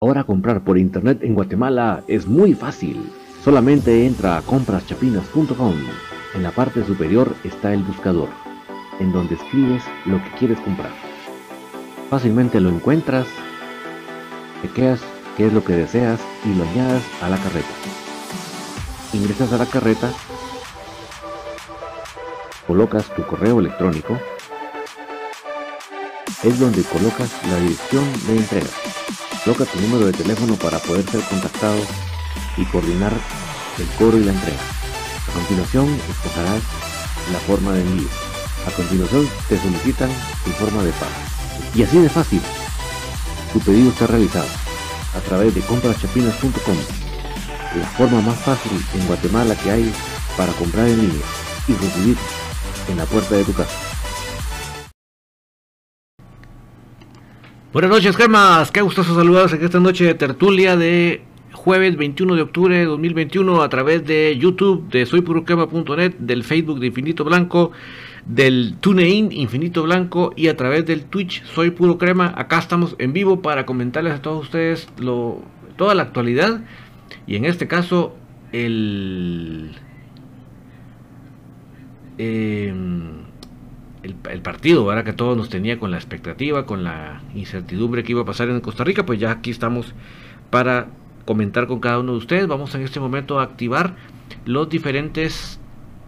Ahora comprar por internet en Guatemala es muy fácil. Solamente entra a compraschapinas.com. En la parte superior está el buscador, en donde escribes lo que quieres comprar. Fácilmente lo encuentras, chequeas qué es lo que deseas y lo añades a la carreta. Ingresas a la carreta, colocas tu correo electrónico, es donde colocas la dirección de entrega. Coloca tu número de teléfono para poder ser contactado y coordinar el cobro y la entrega. A continuación escogerás la forma de envío. A continuación te solicitan tu forma de pago. Y así de fácil, tu pedido está realizado a través de compraschapinas.com, la forma más fácil en Guatemala que hay para comprar en línea y recibir en la puerta de tu casa. Buenas noches, gemas. Qué gustoso saludarlos en esta noche de tertulia de jueves 21 de octubre de 2021 a través de YouTube, de soypuroquema.net, del Facebook de Infinito Blanco, del TuneIn Infinito Blanco y a través del Twitch Soy Puro Crema. Acá estamos en vivo para comentarles a todos ustedes toda la actualidad y en este caso el... Eh, el, partido, ¿verdad? que todos nos tenía con la expectativa, con la incertidumbre que iba a pasar en Costa Rica, pues ya aquí estamos para comentar con cada uno de ustedes. Vamos en este momento a activar los diferentes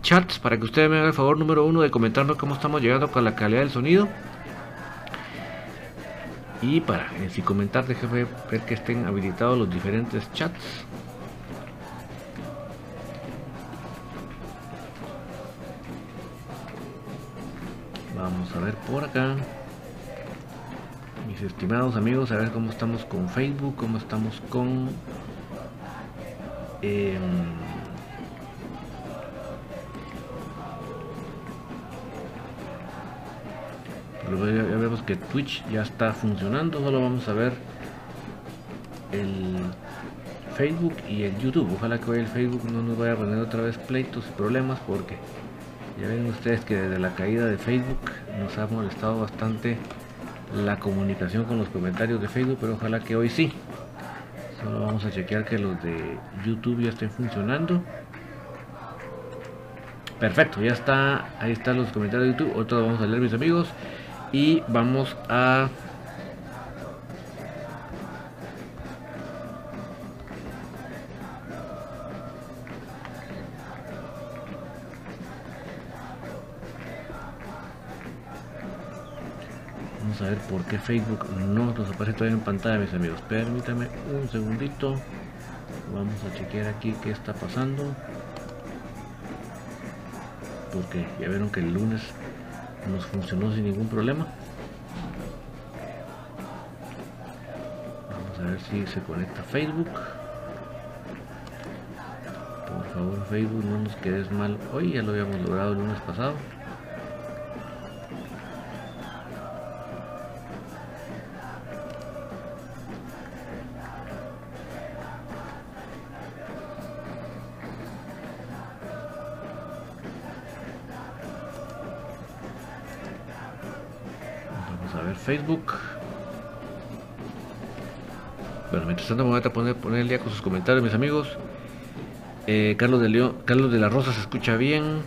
chats para que ustedes me hagan el favor número uno de comentarnos cómo estamos llegando con la calidad del sonido. Y para, si comentar, déjenme ver que estén habilitados los diferentes chats. Vamos a ver por acá. Mis estimados amigos, a ver cómo estamos con Facebook, cómo estamos con... Ya vemos que Twitch ya está funcionando, solo vamos a ver el Facebook y el YouTube. Ojalá que hoy el Facebook no nos vaya a poner otra vez pleitos y problemas porque ya ven ustedes que desde la caída de Facebook nos ha molestado bastante la comunicación con los comentarios de Facebook, pero ojalá que hoy sí. Solo vamos a chequear que los de YouTube ya estén funcionando. Perfecto, ya está, ahí están los comentarios de YouTube. Otro vamos a leer mis amigos y vamos a a ver por qué Facebook no nos aparece todavía en pantalla, mis amigos. Permítame un segundito. Vamos a chequear aquí qué está pasando. Porque ya vieron que el lunes nos funcionó sin ningún problema. Vamos a ver si se conecta Facebook. Por favor, Facebook, no nos quedes mal. Hoy ya lo habíamos logrado el lunes pasado. Me voy a poner, el día con sus comentarios, mis amigos. Eh, Carlos, de León, Carlos de la Rosa se escucha bien.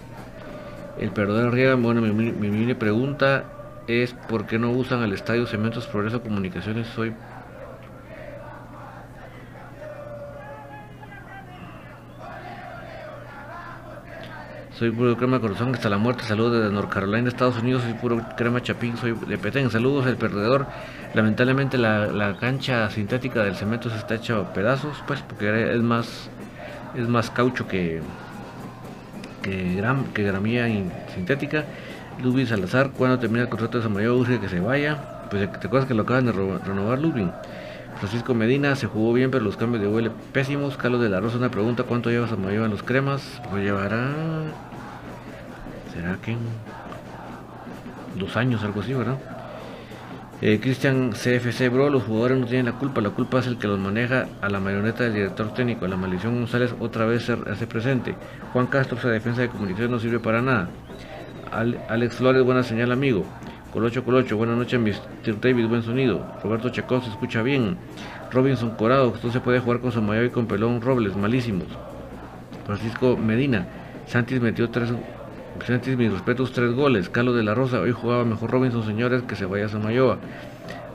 El perdedor Arriaga, bueno, mi, mi, pregunta es ¿por qué no usan el estadio Cementos Progreso Comunicaciones? Soy Soy puro crema corazón hasta la muerte. Saludos desde North Carolina, Estados Unidos. Soy puro crema chapín. Soy de Petén. Saludos, el perdedor. Lamentablemente la, cancha sintética del cemento se está hecha a pedazos, pues, porque es más es más caucho que que, gram, que gramía sintética. Ludwig Salazar, cuando termina el contrato de Samayo, urge que se vaya. Pues te acuerdas que lo acaban de renovar Ludwig. Francisco Medina se jugó bien, pero los cambios de huele pésimos. Carlos de la Rosa, una pregunta: ¿cuánto lleva Samayoa en los cremas? Lo llevará. ¿Será que dos años, algo así, verdad? Eh, Cristian CFC Bro, los jugadores no tienen la culpa, la culpa es el que los maneja a la marioneta del director técnico. La maldición González otra vez se hace presente. Juan Castro, esa defensa de comunicaciones no sirve para nada. Alex Flores, buena señal, amigo. Colocho Colocho, buenas noches, Mr. David, buen sonido. Roberto Chacón se escucha bien. Robinson Corado, esto se puede jugar con Samayo y con Pelón Robles, malísimos. Francisco Medina, Santis metió tres. Santis, mis respetos, tres goles. Carlos de la Rosa, hoy jugaba mejor Robinson, señores, que se vaya a Samayoa.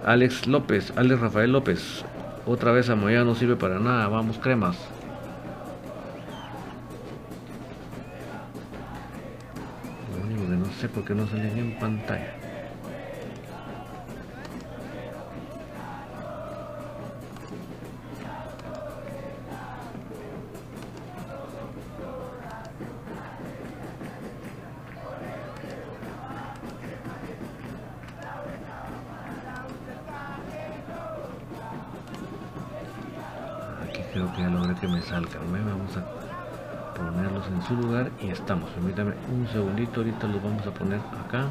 Alex López, Alex Rafael López, otra vez Samayoa no sirve para nada, vamos cremas. sé por qué no salen en pantalla. Salgan. Vamos a ponerlos en su lugar y estamos. Permítame un segundito ahorita los vamos a poner acá.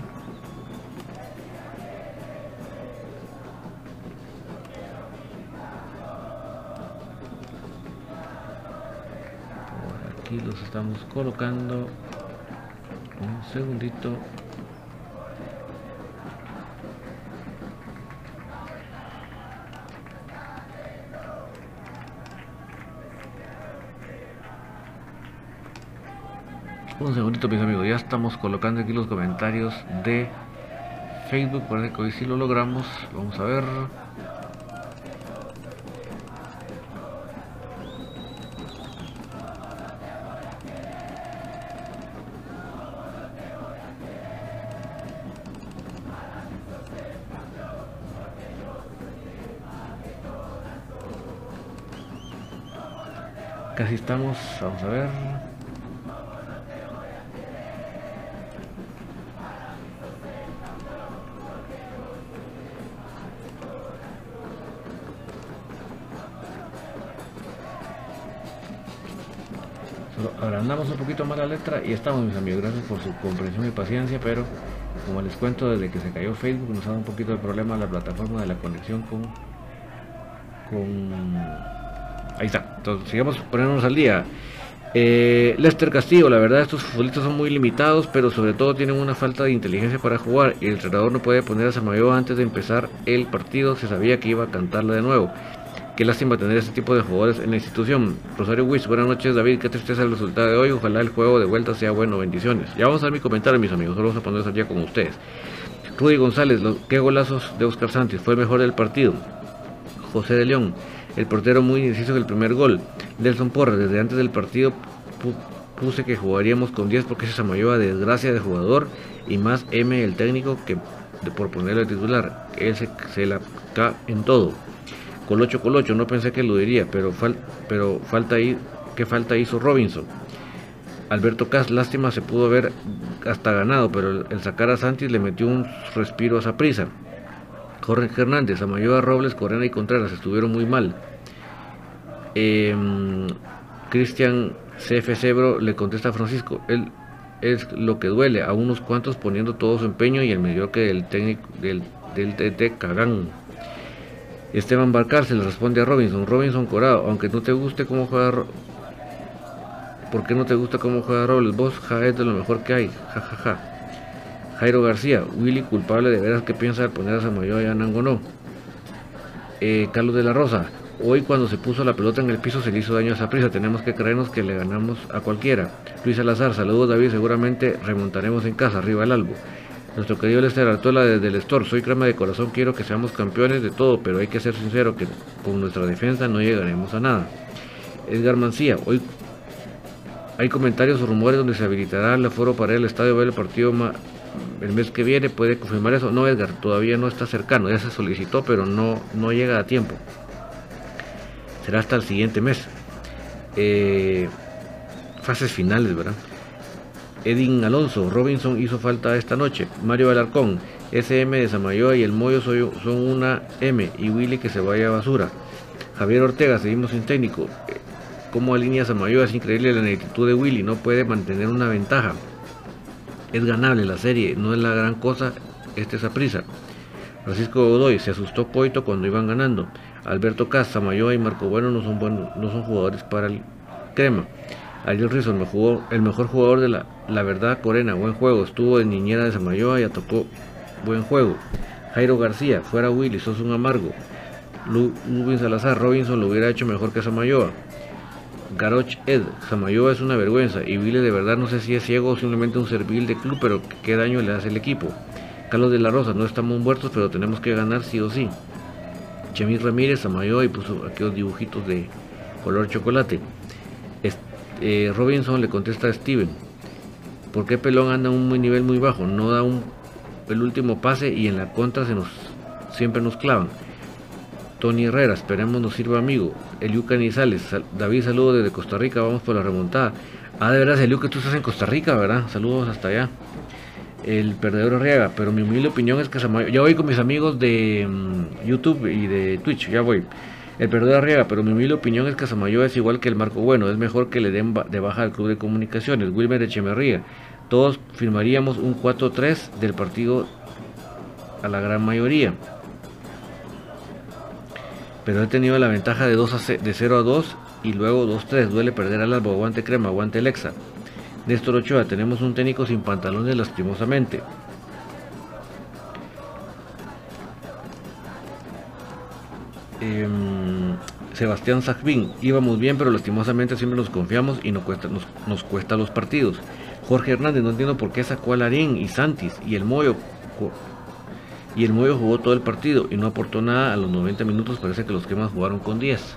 Aquí los estamos colocando. Un segundito Segundito mis amigos, ya estamos colocando aquí los comentarios de Facebook, parece que hoy sí lo logramos, vamos a ver. Casi estamos, vamos a ver. Un poquito más la letra y estamos mis amigos, gracias por su comprensión y paciencia, pero como les cuento desde que se cayó Facebook nos ha dado un poquito de problema la plataforma de la conexión con con ahí está, entonces sigamos poniéndonos al día. Eh, Lester Castillo, la verdad estos futbolistas son muy limitados, pero sobre todo tienen una falta de inteligencia para jugar. El entrenador no puede poner a Samayo antes de empezar el partido, se sabía que iba a cantarla de nuevo. Qué lástima tener este tipo de jugadores en la institución. Rosario Wiss, buenas noches David, qué tristeza el resultado de hoy. Ojalá el juego de vuelta sea bueno, bendiciones. Ya vamos a dar mi comentario, mis amigos, solo vamos a ponernos al día con ustedes. Rudy González, qué golazos de Oscar Sánchez, fue el mejor del partido. José de León, el portero muy indeciso en el primer gol. Nelson Porras, desde antes del partido puse que jugaríamos con 10 porque se a desgracia de jugador y más M el técnico que por ponerle titular. Él se, la cae en todo. Colocho Colocho, no pensé que lo diría, pero, pero falta ahí, ¿qué falta hizo Robinson? Alberto Cas, lástima, se pudo haber hasta ganado, pero el, sacar a Santis le metió un respiro a esa prisa. Jorge Hernández, Amayoa Robles, Corena y Contreras estuvieron muy mal. Em, Cristian CF Bro le contesta a Francisco, él es lo que duele, a unos cuantos poniendo todo su empeño y el mediocre del técnico del, del Cagán. Esteban le responde a Robinson, Robinson Corado, aunque no te guste cómo juega ¿Por qué no te gusta cómo juega Robles? Vos, ja, es de lo mejor que hay, ja, ja, ja. Jairo García, Willy culpable de veras que piensa de poner a Samayoa y a Nango no. Eh, Carlos de la Rosa, hoy cuando se puso la pelota en el piso se le hizo daño a esa prisa, tenemos que creernos que le ganamos a cualquiera. Luis Salazar, saludos David, seguramente remontaremos en casa, arriba el albo. Nuestro querido Lester Artola desde el Store, soy crema de corazón, quiero que seamos campeones de todo, pero hay que ser sincero que con nuestra defensa no llegaremos a nada. Edgar Mancía, hoy hay comentarios o rumores donde se habilitará el aforo para el estadio ver el partido el mes que viene, puede confirmar eso. No, Edgar, todavía no está cercano, ya se solicitó, pero no, no llega a tiempo. Será hasta el siguiente mes. Eh, fases finales, ¿verdad? Edin Alonso, Robinson hizo falta esta noche. Mario Alarcón, SM de Samayoa y el Moyo son una M y Willy que se vaya a basura. Javier Ortega, seguimos sin técnico. Eh, Como alinea Samayoa es increíble la actitud de Willy, no puede mantener una ventaja. Es ganable la serie, no es la gran cosa este esa prisa. Francisco Godoy se asustó Coito cuando iban ganando. Alberto Cas, Samayoa y Marco Bueno no son, buenos, no son jugadores para el crema. Ariel Rizzo, mejor, el mejor jugador de la, verdad Corena, buen juego, estuvo en niñera de Samayoa y atacó buen juego. Jairo García, fuera Willy, sos un amargo. Lubin Salazar, Robinson lo hubiera hecho mejor que Samayoa. Garoch Ed, Samayoa es una vergüenza y Willy de verdad no sé si es ciego o simplemente un servil de club, pero qué daño le hace el equipo. Carlos de la Rosa, no estamos muertos, pero tenemos que ganar sí o sí. Chemil Ramírez, Samayoa y puso aquellos dibujitos de color chocolate. Eh, Robinson le contesta a Steven, ¿por qué Pelón anda a un nivel muy bajo? No da un, el último pase y en la contra se nos, siempre nos clavan. Tony Herrera, esperemos nos sirva amigo. Eliu Canizales, David, saludos desde Costa Rica, vamos por la remontada. Ah, de veras, Eliu, que tú estás en Costa Rica, ¿verdad? Saludos hasta allá. El perdedor Arriaga, pero mi humilde opinión es que Samayoa, ya voy con mis amigos de um, YouTube y de Twitch, ya voy. El perdedor Arriaga, pero mi humilde opinión es que Samayoa es igual que el Marco Bueno, es mejor que le den de baja al club de comunicaciones. Wilmer Echemerría, todos firmaríamos un 4-3 del partido a la gran mayoría pero he tenido la ventaja de, 2 a 0, de 0 a 2 y luego 2-3. Duele perder al albo, aguante crema, aguante Alexa. Néstor Ochoa, tenemos un técnico sin pantalones lastimosamente. Eh, Sebastián Sajbin, íbamos bien, pero lastimosamente siempre nos confiamos y nos cuesta, nos, nos cuesta los partidos. Jorge Hernández, no entiendo por qué sacó a Larín y Santis y el Moyo y el Moyo jugó todo el partido y no aportó nada a los 90 minutos. Parece que los quemas jugaron con 10.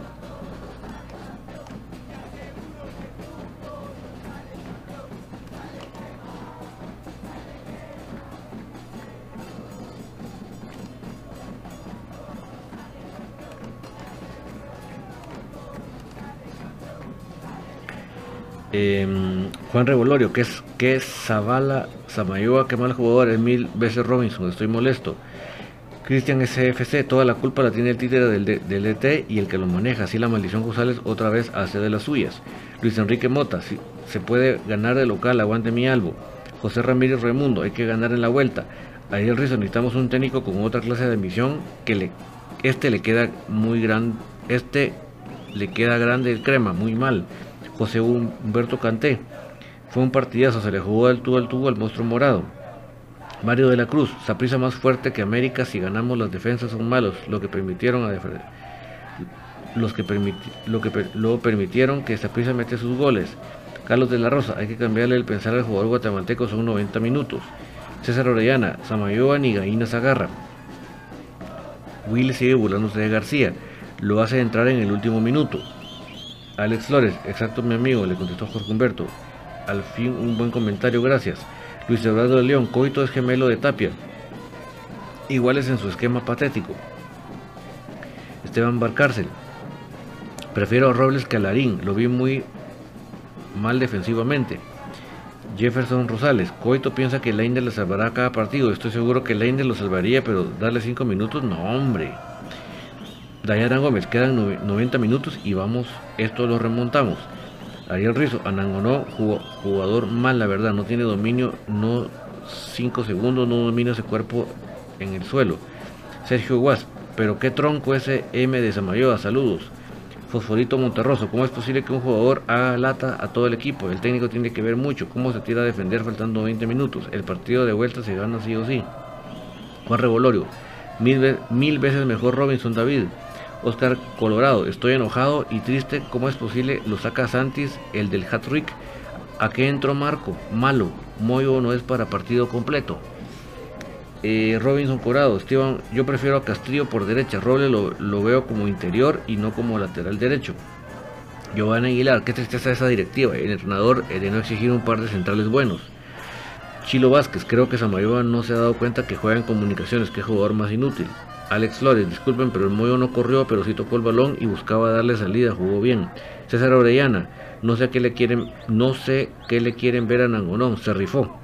Eh, Juan Revolorio, que es que Zavala, Samayoa, que mal jugador, es mil veces Robinson, estoy molesto. Cristian SFC, toda la culpa la tiene el títere del, del DT y el que lo maneja. Así la maldición González otra vez hace de las suyas. Luis Enrique Mota, si se puede ganar de local, aguante mi albo. José Ramírez Raimundo, hay que ganar en la vuelta. Ariel Rizzo, necesitamos un técnico con otra clase de misión que le, este le queda muy grande, este le queda grande el crema, muy mal. José Humberto Canté, fue un partidazo, se le jugó del tubo al tubo al monstruo morado. Mario de la Cruz, Saprisa más fuerte que América si ganamos las defensas son malos, lo que permitieron a los que permiti lo que per permitieron que mete sus goles. Carlos de la Rosa, hay que cambiarle el pensar al jugador guatemalteco, son 90 minutos. César Orellana, Samayoa ni Gaina Zagarra. Will sigue burlándose de García, lo hace entrar en el último minuto. Alex Flores, exacto mi amigo, le contestó Jorge Humberto. Al fin un buen comentario, gracias. Luis Eduardo de León, Coito es gemelo de Tapia. Iguales en su esquema patético. Esteban Barcárcel. Prefiero a Robles que a Larín, lo vi muy mal defensivamente. Jefferson Rosales, Coito piensa que Leiner le salvará cada partido. Estoy seguro que Leiner lo salvaría, pero darle 5 minutos, no hombre. Dayana Gómez, quedan 90 minutos y vamos, esto lo remontamos. Ariel Rizzo, Anangonó, jugador mal, la verdad, no tiene dominio, no 5 segundos, no domina ese cuerpo en el suelo. Sergio Guas, pero qué tronco ese M de Samayoa, saludos. Fosforito Monterroso, ¿cómo es posible que un jugador haga lata a todo el equipo? El técnico tiene que ver mucho, cómo se tira a defender faltando 20 minutos. El partido de vuelta se gana sí o sí. Juan Revolorio, mil veces mejor Robinson David. Oscar Colorado, estoy enojado y triste. ¿Cómo es posible? Lo saca Santis, el del hat-trick. ¿A qué entró Marco? Malo. Moyo no es para partido completo. Eh, Robinson Corado, Esteban, yo prefiero a Castrillo por derecha. Roble lo, lo, veo como interior y no como lateral derecho. Giovanni Aguilar, qué tristeza esa directiva. El entrenador eh, de no exigir un par de centrales buenos. Chilo Vázquez, creo que Samayoa no se ha dado cuenta que juega en comunicaciones, que jugador más inútil. Alex Flores, disculpen, pero el Moyo no corrió, pero sí tocó el balón y buscaba darle salida, jugó bien. César Orellana, no sé qué le quieren, no sé qué le quieren ver a Nangonón, se rifó.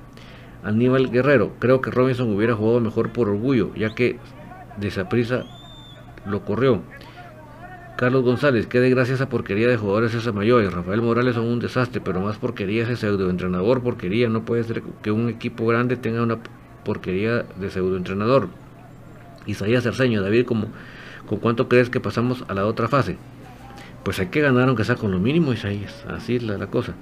Aníbal Guerrero, creo que Robinson hubiera jugado mejor por orgullo, ya que de esa prisa lo corrió. Carlos González, qué desgracia esa porquería de jugadores esa mayor y Rafael Morales son un desastre, pero más porquería ese pseudoentrenador, porquería, no puede ser que un equipo grande tenga una porquería de pseudoentrenador. Isaías Cerceño, David, ¿con cuánto crees que pasamos a la otra fase? Pues hay que ganar aunque sea con lo mínimo, Isaías, así es la, cosa.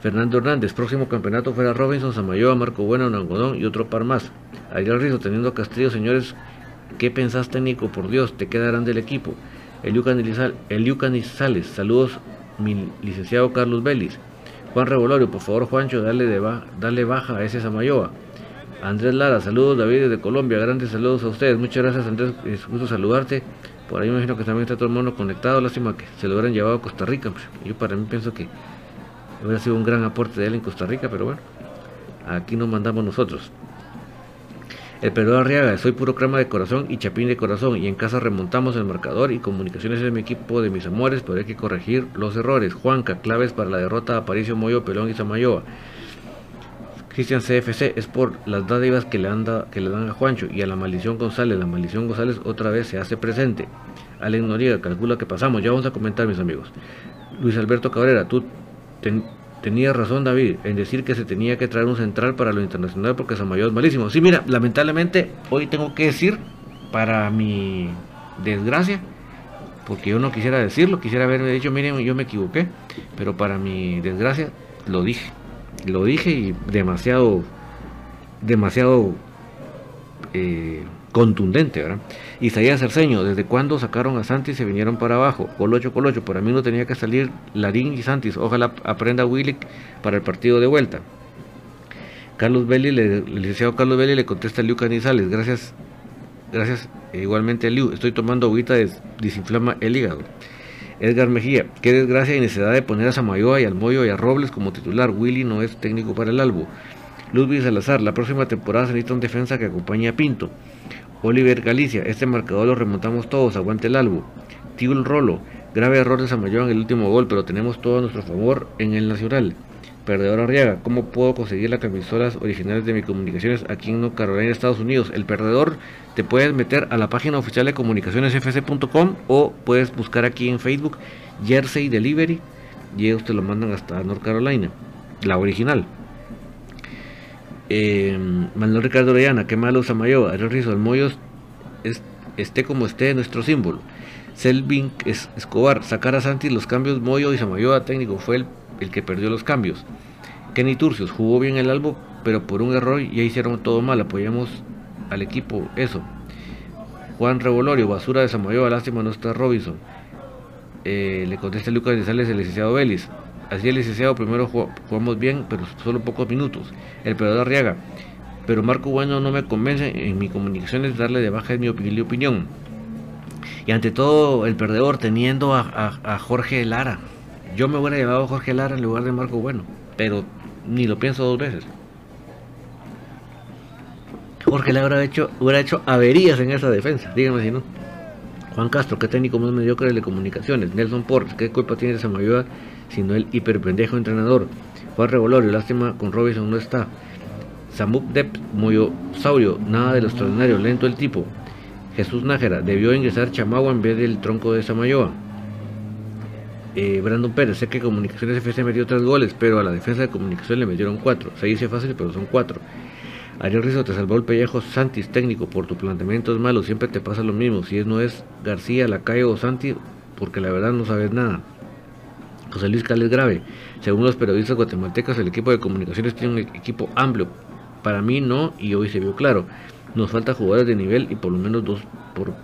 Fernando Hernández, próximo campeonato fuera Robinson, Samayoa, Marco Buena, Nangodón y otro par más. Ariel Rizo, teniendo a Castillo, señores, ¿qué pensaste, Nico? Por Dios, te quedarán del equipo. Eliu Canizales, saludos mi licenciado Carlos Vélez. Juan Revolorio, por favor Juancho, dale, de dale baja a ese Samayoa. Andrés Lara, saludos David de Colombia, grandes saludos a ustedes. Muchas gracias Andrés, es gusto saludarte. Por ahí me imagino que también está todo el mundo conectado. Lástima que se lo hubieran llevado a Costa Rica. Pues, yo para mí pienso que hubiera sido un gran aporte de él en Costa Rica, pero bueno, aquí nos mandamos nosotros. El Pedro Arriaga, soy puro crema de corazón y chapín de corazón y en casa remontamos el marcador y comunicaciones es mi equipo de mis amores, pero hay que corregir los errores. Juanca, claves para la derrota de Aparicio Moyo, Pelón y Samayoa. Cristian CFC es por las dádivas que le, anda, que le dan a Juancho y a la maldición González. La maldición González otra vez se hace presente. Alen Noriega calcula que pasamos. Ya vamos a comentar, mis amigos. Luis Alberto Cabrera, tú Tenía razón David en decir que se tenía que traer un central para lo internacional porque Samayoa es malísimo. Sí, mira, lamentablemente hoy tengo que decir, para mi desgracia, porque yo no quisiera decirlo, quisiera haberme dicho, miren, yo me equivoqué, pero para mi desgracia lo dije. Lo dije y demasiado, demasiado eh, contundente, ¿verdad? Isaías Cerceño, ¿desde cuándo sacaron a Santis y se vinieron para abajo? Colocho, Colocho, para mí no tenía que salir Larín y Santis, ojalá aprenda Willick para el partido de vuelta. Carlos Belli, el licenciado Carlos Belli le contesta a Liu Canizales, gracias, gracias e igualmente a Liu, estoy tomando agüita, de, desinflama el hígado. Edgar Mejía, qué desgracia y necesidad de poner a Samayoa y al Moyo y a Robles como titular, Willy no es técnico para el Albo. Ludwig Salazar, la próxima temporada se necesita un defensa que acompañe a Pinto. Oliver Galicia, este marcador lo remontamos todos, aguante el albo. Tiul Rolo, grave error de Samayoa en el último gol, pero tenemos todo a nuestro favor en el Nacional. Perdedor Arriaga, ¿cómo puedo conseguir las camisolas originales de mi comunicaciones aquí en North Carolina, Estados Unidos? El perdedor te puedes meter a la página oficial de comunicacionesfc.com o puedes buscar aquí en Facebook Jersey Delivery y ellos te lo mandan hasta North Carolina, la original. Eh, Manuel Ricardo Orellana, qué malo Samayoa, Ariel Rizo, el Moyo esté como esté nuestro símbolo. Selvin Escobar, sacar a Santi los cambios Moyo y Samayoa técnico fue el, el, que perdió los cambios. Kenny Turcios jugó bien el albo, pero por un error ya hicieron todo mal, apoyamos al equipo, eso. Juan Revolorio, basura de Samayoa, lástima no está Robinson. Eh, le contesta Lucas González, el licenciado Vélez. Así el licenciado primero jugamos bien, pero solo pocos minutos. El de Arriaga. Pero Marco Bueno no me convence en mi comunicación es darle de baja en mi opinión. Y ante todo, el perdedor teniendo a, Jorge Lara. Yo me hubiera llevado a Jorge Lara en lugar de Marco Bueno, pero ni lo pienso dos veces. Jorge Lara hubiera hecho, averías en esa defensa, dígame si no. Juan Castro, qué técnico más mediocre de comunicaciones. Nelson Portes, qué culpa tiene esa mayor sino el hiperpendejo entrenador. Juan Revolorio, lástima con Robinson no está. Samuk Depp, Saurio, nada de lo extraordinario, lento el tipo. Jesús Nájera, debió ingresar Chamagua en vez del tronco de Samayoa. Eh, Brandon Pérez, sé que Comunicaciones FC metió tres goles, pero a la defensa de Comunicación le metieron cuatro. Se dice fácil, pero son cuatro. Ariel Rizzo te salvó el pellejo Santis técnico por tu planteamiento es malo, siempre te pasa lo mismo. Si no es García, Lacayo o Santi, porque la verdad no sabes nada. José Luis Cales Grave. Según los periodistas guatemaltecos, el equipo de comunicaciones tiene un equipo amplio. Para mí no, y hoy se vio claro. Nos falta jugadores de nivel y por lo menos dos por,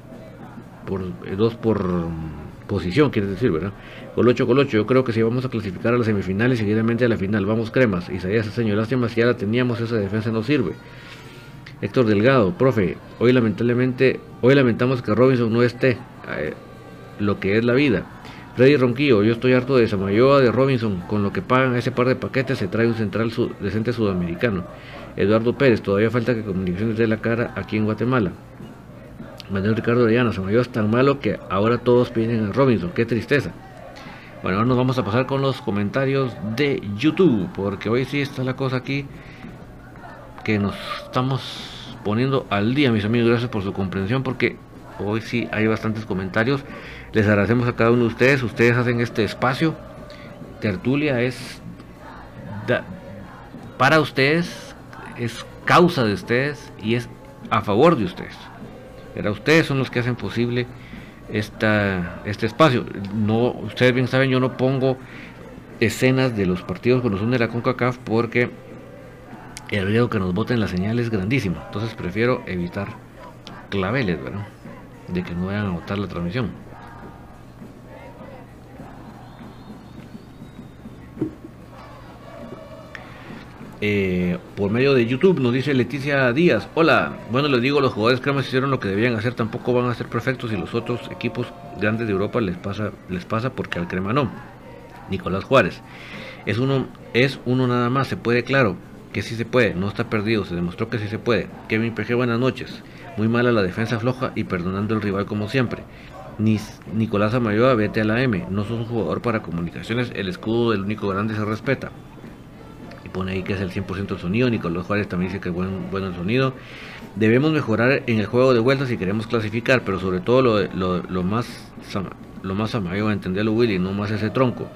por eh, dos por mm, posición, quiere decir, ¿verdad? Colocho, Colocho, yo creo que si vamos a clasificar a las semifinales y seguidamente a la final, vamos cremas. Isaías señor lástima si ya la teníamos, esa defensa no sirve. Héctor Delgado, profe, hoy lamentablemente, hoy lamentamos que Robinson no esté, eh, lo que es la vida. Freddy Ronquillo, yo estoy harto de Samayoa, de Robinson, con lo que pagan ese par de paquetes se trae un central decente sudamericano. Eduardo Pérez, todavía falta que Comunicaciones dé la cara aquí en Guatemala. Manuel Ricardo Orellana, Samayoa es tan malo que ahora todos piden a Robinson, qué tristeza. Bueno, ahora nos vamos a pasar con los comentarios de YouTube, porque hoy sí está la cosa aquí que nos estamos poniendo al día, mis amigos. Gracias por su comprensión, porque Hoy sí hay bastantes comentarios. Les agradecemos a cada uno de ustedes. Ustedes hacen este espacio. Tertulia es para ustedes, es causa de ustedes y es a favor de ustedes. Pero ustedes son los que hacen posible esta, este espacio. No, ustedes bien saben, yo no pongo escenas de los partidos con los de la CONCACAF porque el riesgo que nos voten la señal es grandísimo. Entonces prefiero evitar claveles, ¿verdad? De que no vayan a votar la transmisión. Eh, por medio de YouTube nos dice Leticia Díaz, hola, bueno les digo, los jugadores cremas hicieron lo que debían hacer, tampoco van a ser perfectos y los otros equipos grandes de Europa les pasa, les pasa porque al crema no. Nicolás Juárez, es uno, es uno nada más, se puede, claro, que sí se puede, no está perdido, se demostró que sí se puede. Kevin PG, buenas noches, muy mala la defensa floja y perdonando el rival como siempre. Nicolás Amayoa, vete a la M, no sos un jugador para comunicaciones, el escudo del único grande se respeta pone ahí que es el 100% el sonido. Nicolás Juárez también dice que es buen, bueno el sonido. Debemos mejorar en el juego de vueltas si queremos clasificar, pero sobre todo lo, lo, lo más lo más amarillo a entenderlo Willy, no más ese tronco.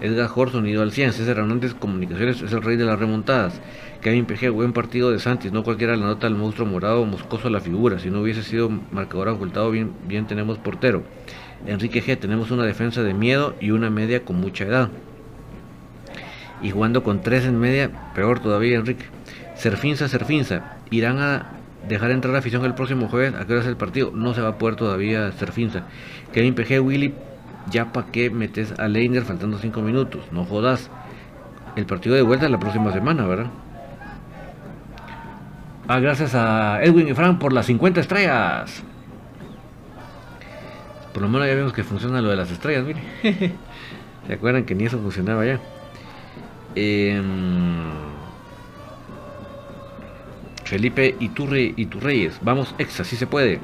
Edgar Jor, sonido al 100. César Hernández, comunicaciones, es el rey de las remontadas. Kevin PG, buen partido de Santis. No cualquiera la nota al monstruo morado moscoso a la figura. Si no hubiese sido marcador ocultado, bien, bien tenemos portero. Enrique G, tenemos una defensa de miedo y una media con mucha edad y jugando con tres en media, peor todavía Enrique. Serfinza, Serfinza, irán a dejar entrar a afición el próximo jueves, ¿a qué hora es el partido? No se va a poder todavía Serfinza. Kevin PG, Willy, ya para qué metes a Leiner faltando cinco minutos, no jodas. El partido de vuelta la próxima semana, ¿verdad? Ah, gracias a Edwin y Frank por las 50 estrellas. Por lo menos ya vemos que funciona lo de las estrellas, mire. ¿Se acuerdan que ni eso funcionaba ya? Eh, Felipe Iturre, Iturreyes, vamos, ex, así se puede.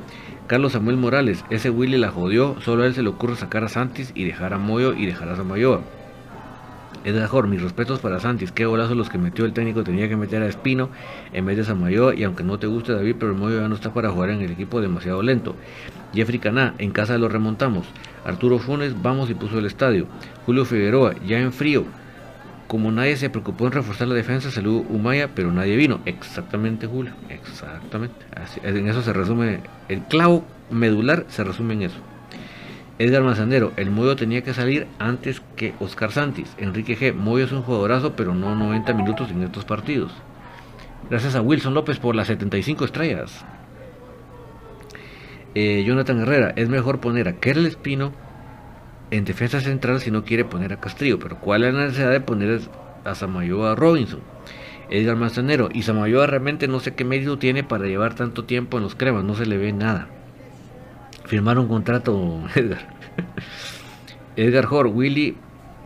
Carlos Samuel Morales, ese Willy la jodió, solo a él se le ocurre sacar a Santis y dejar a Moyo y dejar a Samayoa. Es mejor, mis respetos para Santis, qué golazo los que metió el técnico, tenía que meter a Espino en vez de Samayoa y aunque no te guste David, pero el Moyo ya no está para jugar en el equipo demasiado lento. Jeffrey Caná, en casa lo remontamos. Arturo Funes, vamos y puso el estadio. Julio Figueroa, ya en frío, como nadie se preocupó en reforzar la defensa, salió Umaya, pero nadie vino. Exactamente, Julio. Exactamente. en eso se resume. El clavo medular se resume en eso. Edgar Manzanero, el Moyo tenía que salir antes que Oscar Santis. Enrique G. Moyo es un jugadorazo, pero no 90 minutos en estos partidos. Gracias a Wilson López por las 75 estrellas. Eh, Jonathan Herrera, es mejor poner a Kerl Espino en defensa central si no quiere poner a Castrillo, pero ¿cuál es la necesidad de poner a Samayoa Robinson? Edgar Manzanero, y Samayoa realmente no sé qué mérito tiene para llevar tanto tiempo en los cremas, no se le ve nada. Firmar un contrato, Edgar. Edgar Hor, Willy,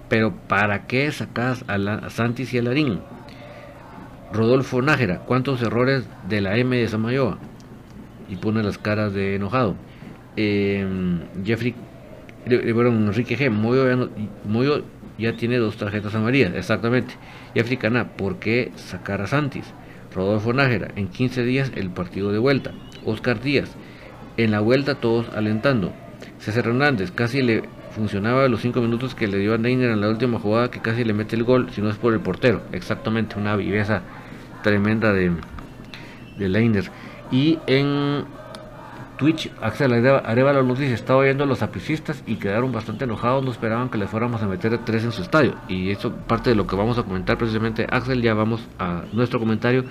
pero ¿para qué sacas a, la, Santis y a Larín? Rodolfo Nájera, ¿cuántos errores de la M de Samayoa? Y pone las caras de enojado. Em, Jeffrey bueno, Enrique G. Moyo ya, tiene dos tarjetas amarillas, exactamente. Y Africana, ¿por qué sacar a Santis? Rodolfo Nájera, en 15 días el partido de vuelta. Oscar Díaz, en la vuelta todos alentando. César Hernández, casi le funcionaba los 5 minutos que le dio a Neiner en la última jugada que casi le mete el gol, si no es por el portero. Exactamente, una viveza tremenda de, de Leiner. Y en Twitch, Axel Arevalo nos dice, estaba viendo a los apicistas y quedaron bastante enojados, no esperaban que le fuéramos a meter tres en su estadio. Y eso parte de lo que vamos a comentar precisamente. Axel, ya vamos a nuestro comentario.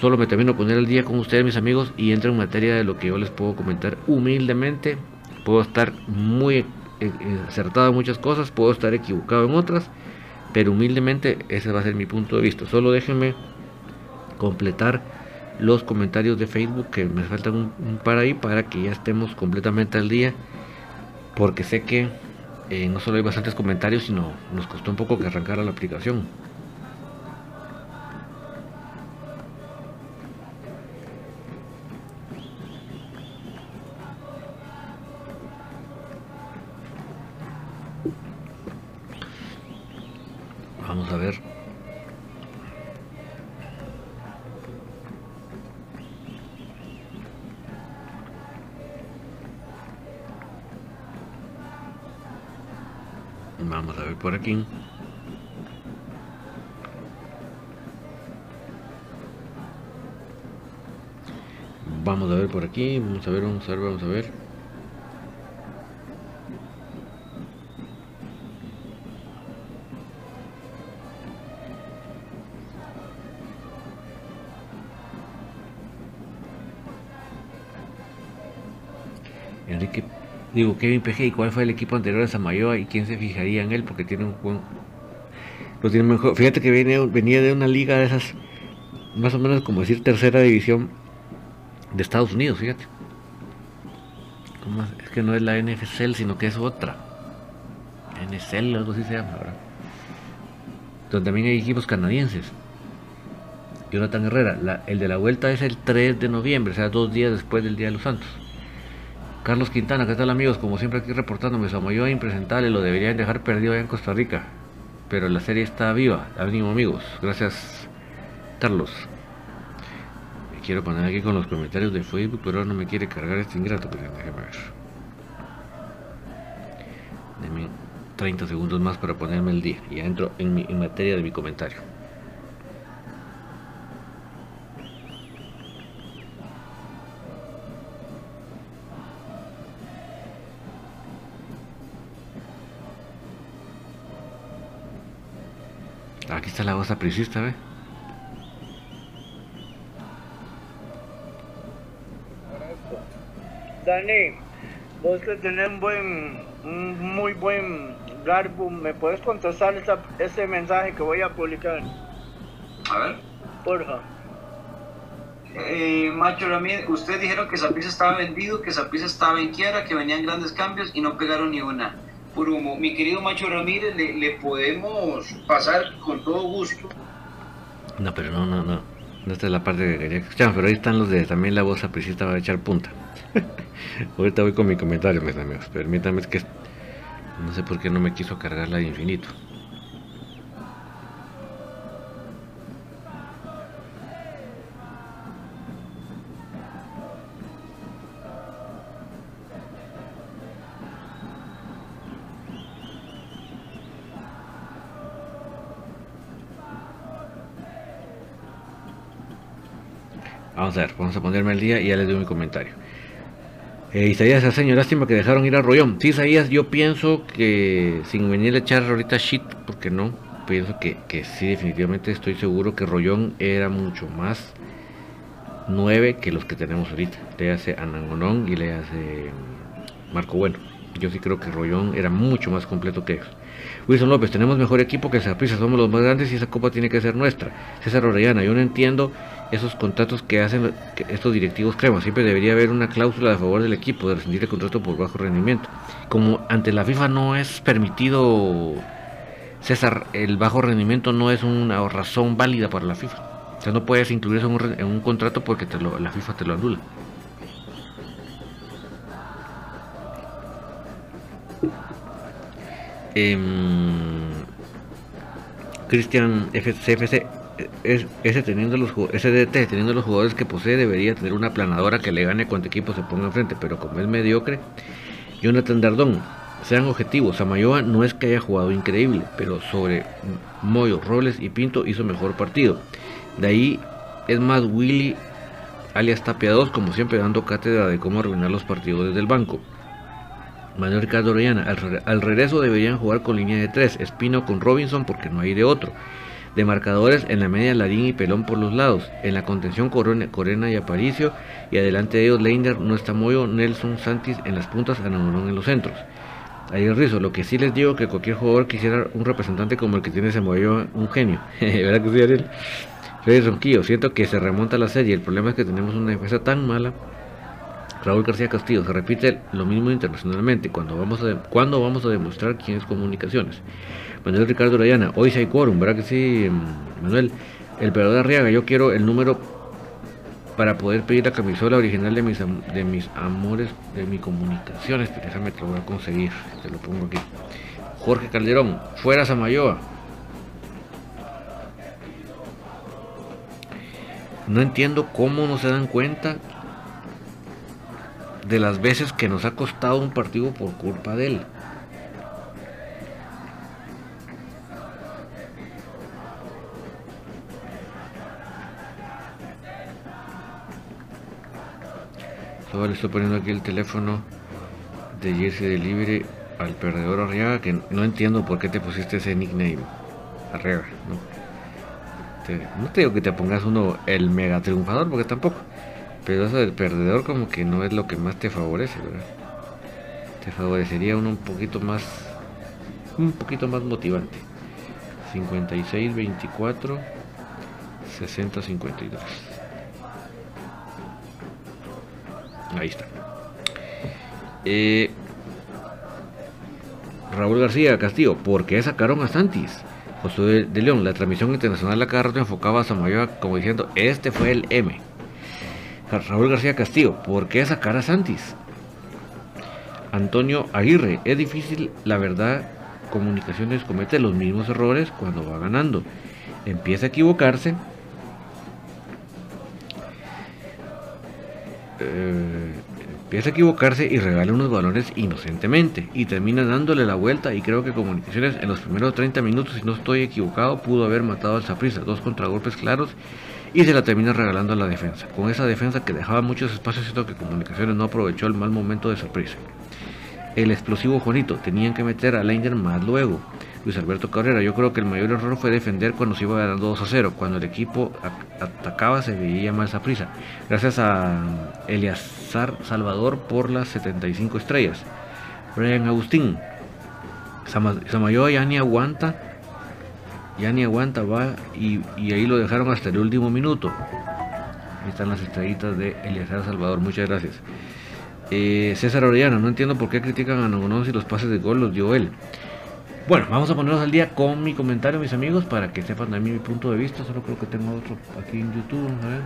Solo me termino poner el día con ustedes, mis amigos, y entro en materia de lo que yo les puedo comentar humildemente. Puedo estar muy eh, eh, acertado en muchas cosas, puedo estar equivocado en otras, pero humildemente ese va a ser mi punto de vista. Solo déjenme completar los comentarios de Facebook, que me faltan un, par ahí para que ya estemos completamente al día, porque sé que eh, no solo hay bastantes comentarios, sino nos costó un poco que arrancara la aplicación. Por aquí. Vamos a ver por aquí, vamos a ver, vamos a ver, vamos a ver. Digo, Kevin PG, ¿y cuál fue el equipo anterior a Samayoa y quién se fijaría en él? Porque tiene un buen... Tiene mejor. Fíjate que venía de una liga de esas, más o menos como decir tercera división de Estados Unidos, fíjate. Es que no es la NFL, sino que es otra. NSL, algo así se llama, ¿verdad? Donde también hay equipos canadienses. Jonathan Herrera, el de la vuelta es el 3 de noviembre, o sea, dos días después del Día de los Santos. Carlos Quintana, ¿qué tal amigos? Como siempre aquí reportándome, Samoyoa impresentable, lo deberían dejar perdido allá en Costa Rica. Pero la serie está viva, ánimo amigos. Gracias, Carlos quiero poner aquí con los comentarios de Facebook, pero no me quiere cargar este ingrato, pues déjame ver. Deme 30 segundos más para ponerme el día y entro en, mi, en materia de mi comentario. Está la voz apricista, ¿ve? Dani, vos que tenés un buen, un muy buen garbo, ¿me puedes contestar ese mensaje que voy a publicar? A ver. Porfa. Eh, Macho Ramírez, ustedes dijeron que Zapisa estaba vendido, que Zapisa estaba en quiera, que venían grandes cambios y no pegaron ni una. Por humo. Mi querido Macho Ramírez, le, le podemos pasar con todo gusto. No, pero no, no, no. Esta es la parte que quería escuchar, pero ahí están los de también la voz apricista va a echar punta. Ahorita voy con mi comentario, mis amigos. Permítanme que no sé por qué no me quiso cargar la de infinito. Vamos a ponerme al día y ya les doy mi comentario. Eh, Isaías señor lástima que dejaron ir a Rollón. Sí, Isaías, yo pienso que sin venir a echar ahorita shit, porque no, pienso que, que sí, definitivamente estoy seguro que Rollón era mucho más nueve que los que tenemos ahorita. Le hace Anangonón y le hace mm, Marco Bueno. Yo sí creo que Rollón era mucho más completo que ellos. Wilson López, tenemos mejor equipo que Zaprisa, somos los más grandes y esa copa tiene que ser nuestra. César Orellana, yo no entiendo esos contratos que hacen estos directivos cremas. Siempre debería haber una cláusula a favor del equipo de rescindir el contrato por bajo rendimiento. Como ante la FIFA no es permitido, César, el bajo rendimiento no es una razón válida para la FIFA. O sea, no puedes incluir eso en un, contrato porque la FIFA te lo anula. Em, Cristian FCFC ese teniendo los DT teniendo los jugadores que posee debería tener una planadora que le gane cuando equipo se ponga enfrente, pero como es mediocre, Jonathan Dardón, sean objetivos, Samayoa no es que haya jugado increíble, pero sobre Moyo, Robles y Pinto hizo mejor partido. De ahí es más Willy alias Tapia como siempre dando cátedra de cómo arruinar los partidos desde el banco. Manuel Ricardo Orellana, al, al regreso deberían jugar con línea de 3, Espino con Robinson porque no hay de otro de marcadores en la media Larín y Pelón por los lados, en la contención Corena, y Aparicio, y adelante de ellos Leiner, no está Moyo, Nelson, Santis en las puntas, Anamorón en los centros. Ahí el rizo, lo que sí les digo que cualquier jugador quisiera un representante como el que tiene ese Moyo, un genio. ¿Verdad que sí, Ariel? Freddy Ronquillo, siento que se remonta la serie, el problema es que tenemos una defensa tan mala. Raúl García Castillo, se repite lo mismo internacionalmente, cuando vamos a, cuando vamos a demostrar quién es comunicaciones. Manuel Ricardo Rayana, hoy sí hay quórum, ¿verdad que sí, Manuel? El de Arriaga, yo quiero el número para poder pedir la camisola original de mis, de mis amores, de mis comunicaciones. Déjame te lo voy a conseguir, te lo pongo aquí. Jorge Calderón, fuera Samayoa. No entiendo cómo no se dan cuenta de las veces que nos ha costado un partido por culpa de él. Le estoy poniendo aquí el teléfono de Jersey Delivery al perdedor Arriaga, que no entiendo por qué te pusiste ese nickname. Arriaga, ¿no? te digo que te pongas uno el mega triunfador, porque tampoco. Pero eso del perdedor como que no es lo que más te favorece, ¿verdad? Te favorecería uno un poquito más, un poquito más motivante. 56, 24, 60, 52. Ahí está. Eh, Raúl García Castillo, ¿por qué sacaron a Santis? José de León, la transmisión internacional la cada rato enfocaba a Samayoa como diciendo, este fue el M. Raúl García Castillo, ¿por qué sacar a Santis? Antonio Aguirre, es difícil, la verdad, comunicaciones comete los mismos errores cuando va ganando. Empieza a equivocarse. Empieza a equivocarse y regala unos balones inocentemente y termina dándole la vuelta y creo que Comunicaciones en los primeros 30 minutos, si no estoy equivocado, pudo haber matado al Zaprisa, dos contragolpes claros y se la termina regalando a la defensa. Con esa defensa que dejaba muchos espacios, siento que Comunicaciones no aprovechó el mal momento de sorpresa. El explosivo Juanito, tenían que meter a Leinder más luego. Luis Alberto Cabrera, yo creo que el mayor error fue defender cuando se iba ganando 2 a 0. Cuando el equipo atacaba se veía más a prisa. Gracias a Eliazar Salvador por las 75 estrellas. Brian Agustín, Samayoa ya ni aguanta ya ni aguanta, va y, ahí lo dejaron hasta el último minuto. Ahí están las estrellitas de Eliazar Salvador, muchas gracias. Eh, César Orellana, no entiendo por qué critican a Nogonón si los pases de gol los dio él. Bueno, vamos a ponernos al día con mi comentario, mis amigos, para que sepan también mi punto de vista. Solo creo que tengo otro aquí en YouTube. A ver.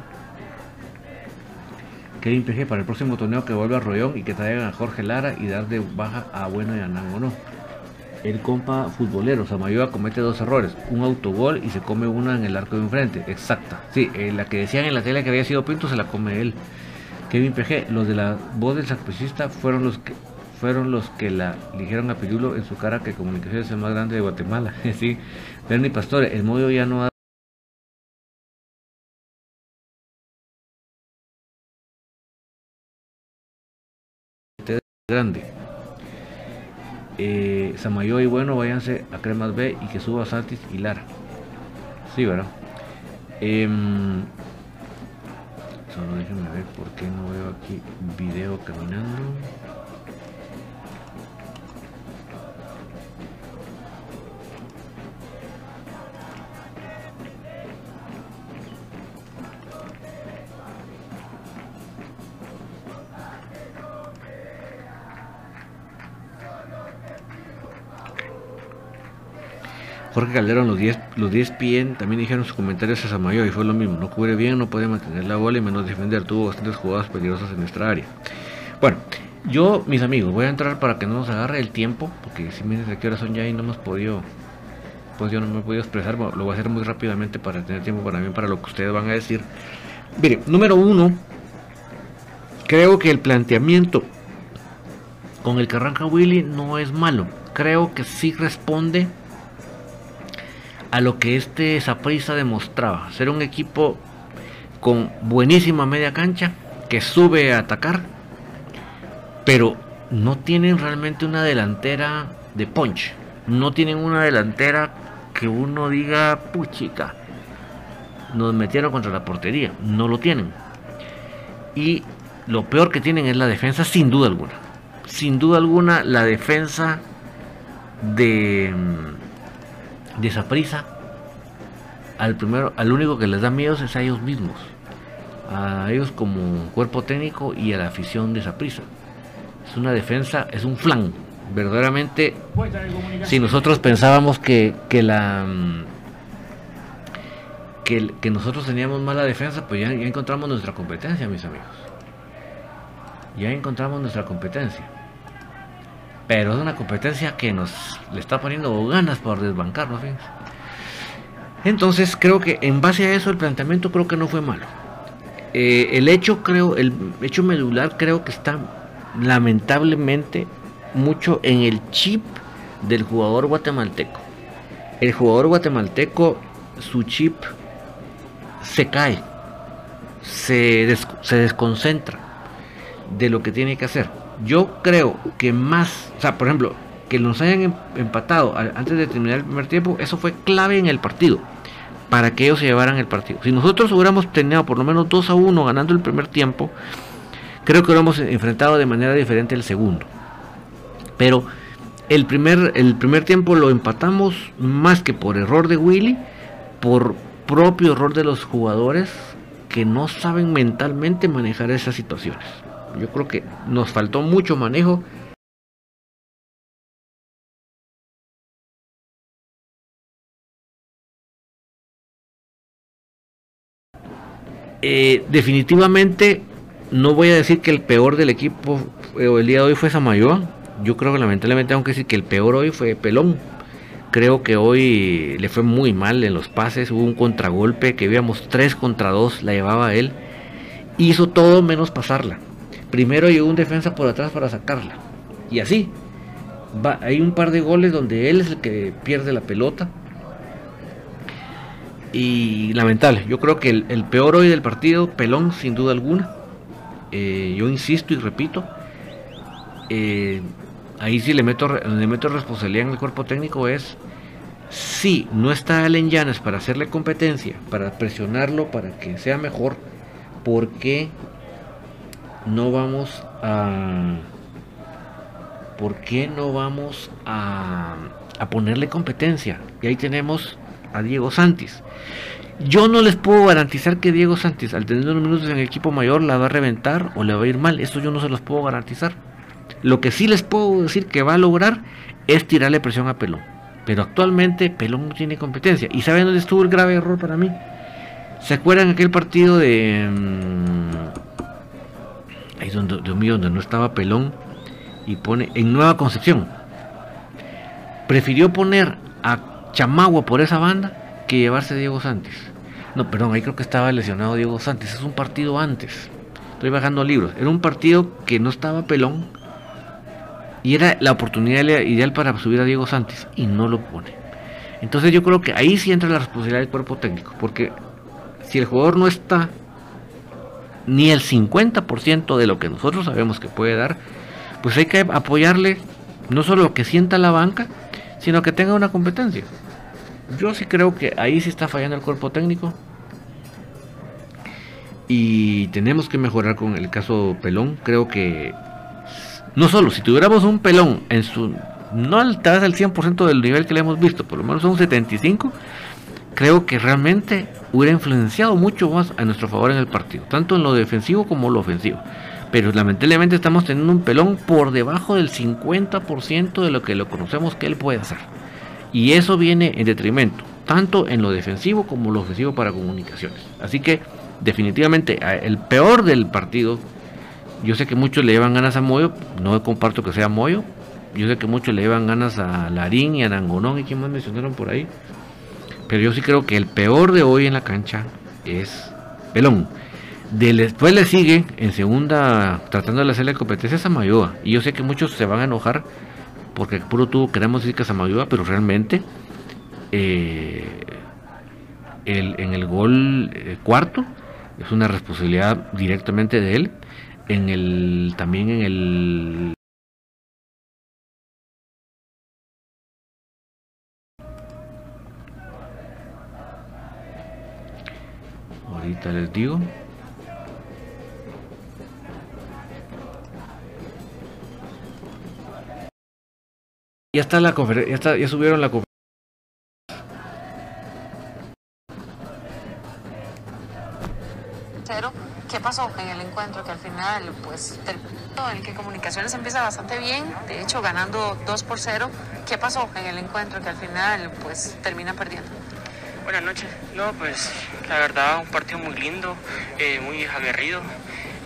Kevin PG para el próximo torneo que vuelva a Rollón y que traigan a Jorge Lara y dar de baja a Bueno y a no el compa futbolero Samayoa comete dos errores, un autogol y se come una en el arco de enfrente, exacta. Sí, eh, la que decían en la tele que había sido Pinto se la come él. Kevin PG, los de la voz del sacristista fueron los que fueron los que la dijeron a Pirulo en su cara que comunicación es el más grande de Guatemala. sí, Bernie Pastore, el modo ya no ha grande eh, Samayo y bueno, váyanse a Cremas B y que suba Santis y Lara. Sí, ¿verdad? Em, solo déjenme ver por qué no veo aquí video caminando. Jorge Calderón, los 10 los 10 PN también dijeron sus comentarios a Samayo y fue lo mismo. No cubre bien, no puede mantener la bola y menos defender. Tuvo bastantes jugadas peligrosas en nuestra área. Bueno, yo, mis amigos, voy a entrar para que no nos agarre el tiempo, porque si me de qué hora son ya y no hemos podido, pues yo no me he podido expresar. lo voy a hacer muy rápidamente para tener tiempo para mí, para lo que ustedes van a decir. Mire, número uno, creo que el planteamiento con el que arranca Willy no es malo. Creo que sí responde a lo que este Saprissa demostraba, ser un equipo con buenísima media cancha, que sube a atacar, pero no tienen realmente una delantera de punch, no tienen una delantera que uno diga, puchica, nos metieron contra la portería, no lo tienen. Y lo peor que tienen es la defensa, sin duda alguna. Sin duda alguna, la defensa de de esa prisa, al primero, al único que les da miedo es a ellos mismos, a ellos como cuerpo técnico y a la afición de esa prisa. Es una defensa, es un flan. Verdaderamente, si nosotros pensábamos que, que la que, que, nosotros teníamos mala defensa, pues ya, ya encontramos nuestra competencia, mis amigos. Ya encontramos nuestra competencia pero es una competencia que nos le está poniendo ganas por desbancarnos. Entonces creo que en base a eso el planteamiento creo que no fue malo. Eh, el hecho creo, el hecho medular creo que está lamentablemente mucho en el chip del jugador guatemalteco. El jugador guatemalteco, su chip se cae, se, se desconcentra de lo que tiene que hacer. Yo creo que más, o sea, por ejemplo, que nos hayan em, empatado antes de terminar el primer tiempo, eso fue clave en el partido para que ellos se llevaran el partido. Si nosotros hubiéramos tenido por lo menos 2 a 1 ganando el primer tiempo, creo que lo hemos enfrentado de manera diferente el segundo. Pero el primer, el primer tiempo lo empatamos más que por error de Willy, por propio error de los jugadores que no saben mentalmente manejar esas situaciones. Yo creo que nos faltó mucho manejo Eh, definitivamente no voy a decir que el peor del equipo el día de hoy fue Samayoa. Yo creo que lamentablemente tengo que decir que el peor hoy fue Pelón. Creo que hoy le fue muy mal en los pases. Hubo un contragolpe que íbamos 3 contra 2, la llevaba él. Hizo todo menos pasarla. Primero llegó un defensa por atrás para sacarla. Y así. Va, hay un par de goles donde él es el que pierde la pelota y lamentable. Yo creo que el, peor hoy del partido, Pelón, sin duda alguna. Eh, yo insisto y repito, eh, ahí sí le meto, le meto responsabilidad en el cuerpo técnico es si no está Allen Llanes para hacerle competencia, para presionarlo, para que sea mejor, ¿por qué no vamos a... ¿Por qué no vamos a, a ponerle competencia? Y ahí tenemos a Diego Santis. Yo no les puedo garantizar que Diego Santis, al tener unos minutos en el equipo mayor, la va a reventar o le va a ir mal. Eso yo no se los puedo garantizar. Lo que sí les puedo decir que va a lograr es tirarle presión a Pelón. Pero actualmente Pelón no tiene competencia. ¿Y saben dónde estuvo el grave error para mí? ¿Se acuerdan aquel partido de... Ahí donde, donde no estaba Pelón y pone en Nueva Concepción? Prefirió poner a Chamagua por esa banda que llevarse a Diego Santos. No, perdón, ahí creo que estaba lesionado Diego Santos. Es un partido antes. Estoy bajando libros. Era un partido que no estaba pelón. Y era la oportunidad ideal para subir a Diego Santos. Y no lo pone. Entonces yo creo que ahí sí entra la responsabilidad del cuerpo técnico. Porque si el jugador no está ni el 50% de lo que nosotros sabemos que puede dar, pues hay que apoyarle no solo que sienta la banca, sino que tenga una competencia. Yo sí creo que ahí sí está fallando el cuerpo técnico. Y tenemos que mejorar con el caso Pelón. Creo que no solo, si tuviéramos un Pelón en su no al vez el 100% del nivel que le hemos visto, por lo menos un 75, creo que realmente hubiera influenciado mucho más a nuestro favor en el partido, tanto en lo defensivo como en lo ofensivo. Pero lamentablemente estamos teniendo un pelón por debajo del 50% de lo que lo conocemos que él puede hacer. Y eso viene en detrimento, tanto en lo defensivo como en lo ofensivo para comunicaciones. Así que definitivamente el peor del partido, yo sé que muchos le llevan ganas a Moyo, no comparto que sea Moyo, yo sé que muchos le llevan ganas a Larín y a Nangonón y quien más mencionaron por ahí. Pero yo sí creo que el peor de hoy en la cancha es Pelón. después le sigue en segunda, tratando de hacerle competencia a Samayoa. Y yo sé que muchos se van a enojar porque puro tuvo queremos decir que Samayoa, pero realmente eh, en el gol eh, cuarto es una responsabilidad directamente de él. En el también en el ahorita les digo Ya está la conferencia, ya, ya subieron la conferencia. ¿Qué pasó en el encuentro que al final, pues, en el que Comunicaciones empieza bastante bien, de hecho ganando 2 por 0? ¿Qué pasó en el encuentro que al final, pues, termina perdiendo? Buenas noches. No, pues, la verdad, un partido muy lindo, eh, muy aguerrido.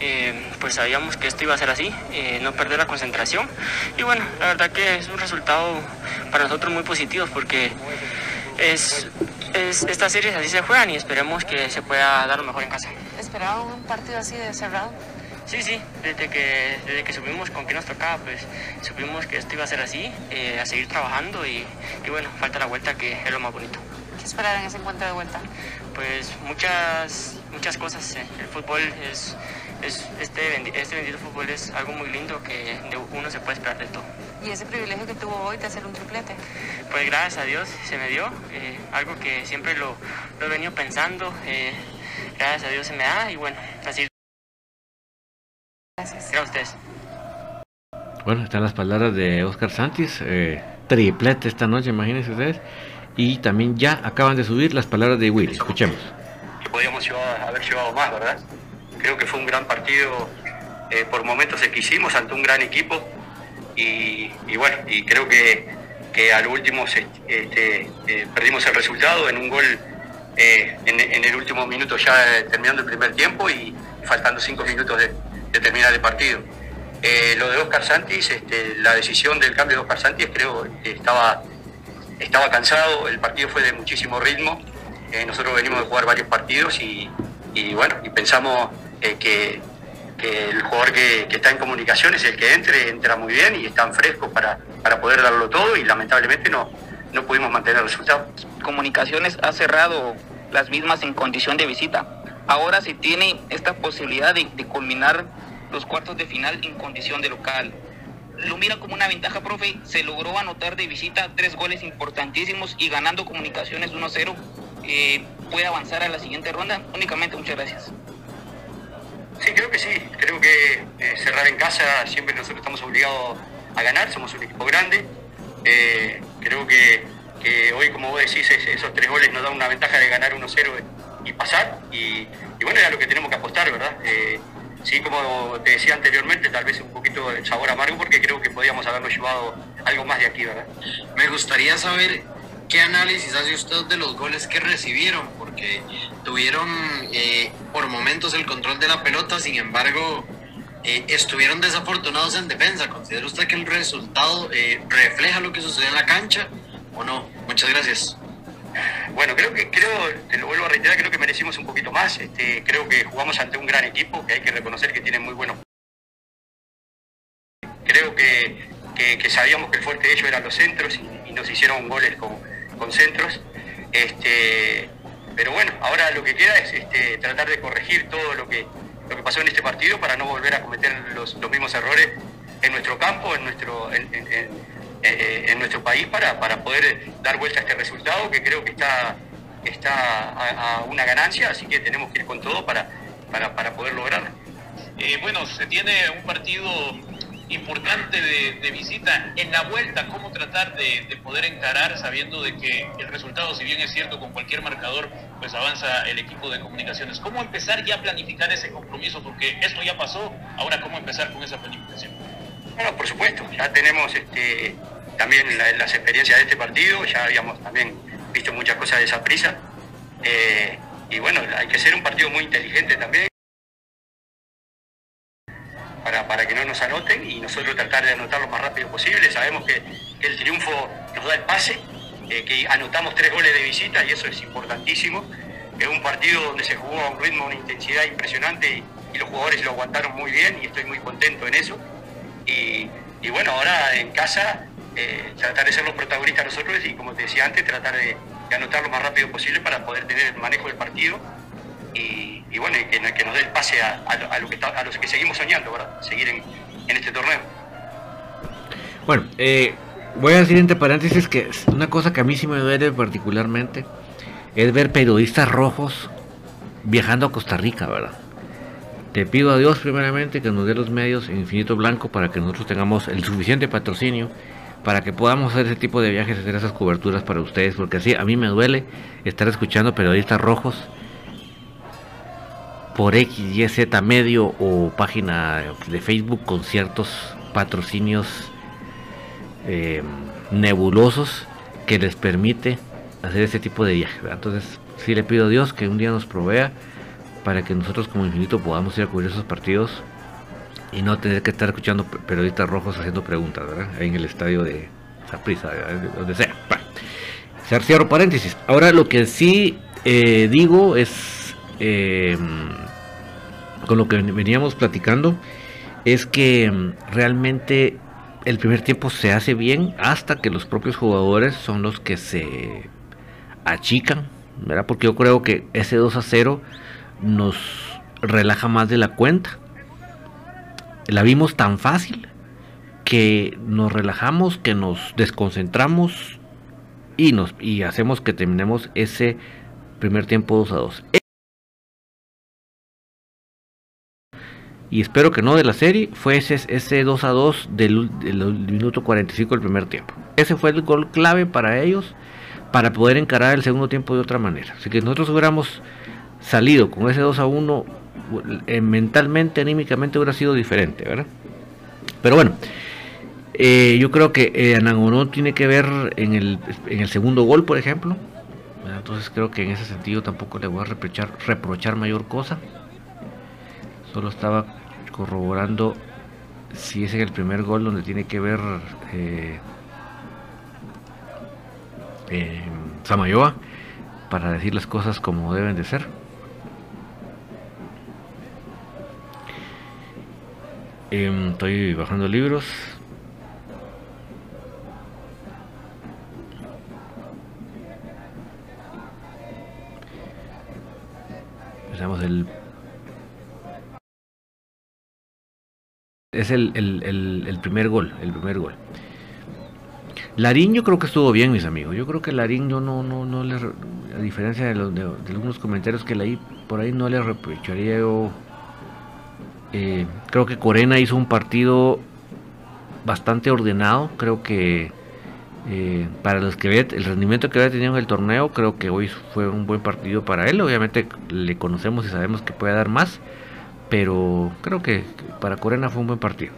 Eh, pues sabíamos que esto iba a ser así, eh, no perder la concentración. Y bueno, la verdad que es un resultado para nosotros muy positivo porque es, estas series así se juegan y esperemos que se pueda dar lo mejor en casa. ¿Esperaba un partido así de cerrado? Sí, sí, desde que, desde que supimos con qué nos tocaba, pues supimos que esto iba a ser así, eh, a seguir trabajando y, y bueno, falta la vuelta que es lo más bonito. ¿Qué esperar en ese encuentro de vuelta? Pues muchas muchas cosas. El fútbol es, es este, este bendito fútbol es algo muy lindo que uno se puede esperar de todo. ¿Y ese privilegio que tuvo hoy de hacer un triplete? Pues gracias a Dios se me dio, eh, algo que siempre lo, lo, he venido pensando, eh, gracias a Dios se me da y bueno, así. Gracias. Gracias a ustedes. Bueno, están las palabras de Oscar Santis, eh, triplete esta noche, imagínense ustedes. Y también ya acaban de subir las palabras de Willy. Escuchemos. Que podíamos haber llevado más, ¿verdad? Creo que fue un gran partido eh, por momentos hicimos ante un gran equipo. Y, bueno, y creo que, que a lo último este, eh, perdimos el resultado en un gol eh, en, el último minuto ya terminando el primer tiempo y faltando cinco minutos de, de terminar el partido. lo de Oscar Santis, este, la decisión del cambio de Oscar Santis creo que estaba estaba cansado, el partido fue de muchísimo ritmo, eh, nosotros venimos de jugar varios partidos y, bueno, y pensamos eh, que, el jugador que, está en comunicaciones, el que entre, entra muy bien y están frescos para, para poder darlo todo y lamentablemente no, no pudimos mantener el resultado. Comunicaciones ha cerrado las mismas en condición de visita. Ahora se tiene esta posibilidad de, de culminar los cuartos de final en condición de local lo mira como una ventaja, profe. Se logró anotar de visita tres goles importantísimos y ganando comunicaciones 1-0. Eh, puede avanzar a la siguiente ronda. Únicamente, muchas gracias. Sí, creo que sí. Creo que eh, cerrar en casa siempre nosotros estamos obligados a ganar. Somos un equipo grande. Eh, creo que, hoy, como vos decís, esos tres goles nos dan una ventaja de ganar 1-0 y pasar. Y, y, bueno, era lo que tenemos que apostar, ¿verdad? Sí, como te decía anteriormente, tal vez un poquito de sabor amargo porque creo que podíamos habernos llevado algo más de aquí, ¿verdad? Me gustaría saber qué análisis hace usted de los goles que recibieron, porque tuvieron eh, por momentos el control de la pelota, sin embargo, eh, estuvieron desafortunados en defensa. ¿Considera usted que el resultado eh, refleja lo que sucede en la cancha o no? Muchas gracias. Bueno, creo que, creo, te lo vuelvo a reiterar, creo que merecimos un poquito más. Este, creo que jugamos ante un gran equipo, que hay que reconocer que tiene muy buenos. Creo que, que, sabíamos que el fuerte de ellos eran los centros y, nos hicieron goles con, con, centros. Este, pero bueno, ahora lo que queda es este, tratar de corregir todo lo que, lo que pasó en este partido para no volver a cometer los, los mismos errores en nuestro campo, en nuestro, eh, en nuestro país para, para poder dar vuelta a este resultado que creo que está, está a, una ganancia, así que tenemos que ir con todo para, para, para poder lograrlo. Eh, bueno, se tiene un partido importante de, visita en la vuelta, cómo tratar de, de, poder encarar sabiendo de que el resultado, si bien es cierto, con cualquier marcador, pues avanza el equipo de comunicaciones. ¿Cómo empezar ya a planificar ese compromiso? Porque esto ya pasó, ahora cómo empezar con esa planificación. Bueno, por supuesto, ya tenemos este, también las experiencias de este partido, ya habíamos también visto muchas cosas de esa prisa. Eh, y bueno, hay que ser un partido muy inteligente también para, para, que no nos anoten y nosotros tratar de anotar lo más rápido posible. Sabemos que, el triunfo nos da el pase, eh, que anotamos tres goles de visita y eso es importantísimo. Es un partido donde se jugó a un ritmo, una intensidad impresionante y, los jugadores lo aguantaron muy bien y estoy muy contento en eso. Y, y bueno, ahora en casa eh, tratar de ser los protagonistas nosotros y como te decía antes, tratar de, anotar lo más rápido posible para poder tener el manejo del partido y, bueno, que, nos dé el pase a, que a los que seguimos soñando, ¿verdad? Seguir en, este torneo. Bueno, eh, voy a decir entre paréntesis que una cosa que a mí sí me duele particularmente es ver periodistas rojos viajando a Costa Rica, ¿verdad? Te pido a Dios primeramente que nos dé los medios infinito blanco para que nosotros tengamos el suficiente patrocinio para que podamos hacer ese tipo de viajes, hacer esas coberturas para ustedes, porque así a mí me duele estar escuchando periodistas rojos por X, Y, Z medio o página de Facebook con ciertos patrocinios em, nebulosos que les permite hacer ese tipo de viajes. Entonces, sí le pido a Dios que un día nos provea para que nosotros como infinito podamos ir a cubrir esos partidos y no tener que estar escuchando periodistas rojos haciendo preguntas, ¿verdad? En el estadio de Zaprisa, donde sea. Bueno, cierro paréntesis. Ahora lo que sí eh, digo es, eh, con lo que veníamos platicando, es que mm, realmente el primer tiempo se hace bien hasta que los propios jugadores son los que se achican, ¿verdad? Porque yo creo que ese 2 a 0 nos relaja más de la cuenta. La vimos tan fácil que nos relajamos, que nos desconcentramos y nos y hacemos que terminemos ese primer tiempo 2 a 2. Y espero que no de la serie, fue ese, ese 2 a 2 del, del minuto 45 del primer tiempo. Ese fue el gol clave para ellos para poder encarar el segundo tiempo de otra manera. Así que nosotros hubiéramos salido con ese 2 a 1, eh, mentalmente, anímicamente hubiera sido diferente, ¿verdad? Pero bueno, eh, yo creo que eh, Anangonó tiene que ver en el, en el segundo gol, por ejemplo. Entonces creo que en ese sentido tampoco le voy a reprochar, reprochar mayor cosa. Solo estaba corroborando si es en el primer gol donde tiene que ver eh, eh, Samayoa para decir las cosas como deben de ser. Em, estoy bajando libros. Empezamos el es el, el, el, primer gol, el primer gol. Larín yo creo que estuvo bien, mis amigos. Yo creo que Larín yo no, no, no a diferencia de, los, de algunos comentarios que leí por ahí, no le reprocharía yo. Eh, creo que Corena hizo un partido bastante ordenado. Creo que eh, para los que ve, el rendimiento que había tenido en el torneo, creo que hoy fue un buen partido para él. Obviamente le conocemos y sabemos que puede dar más, pero creo que para Corena fue un buen partido.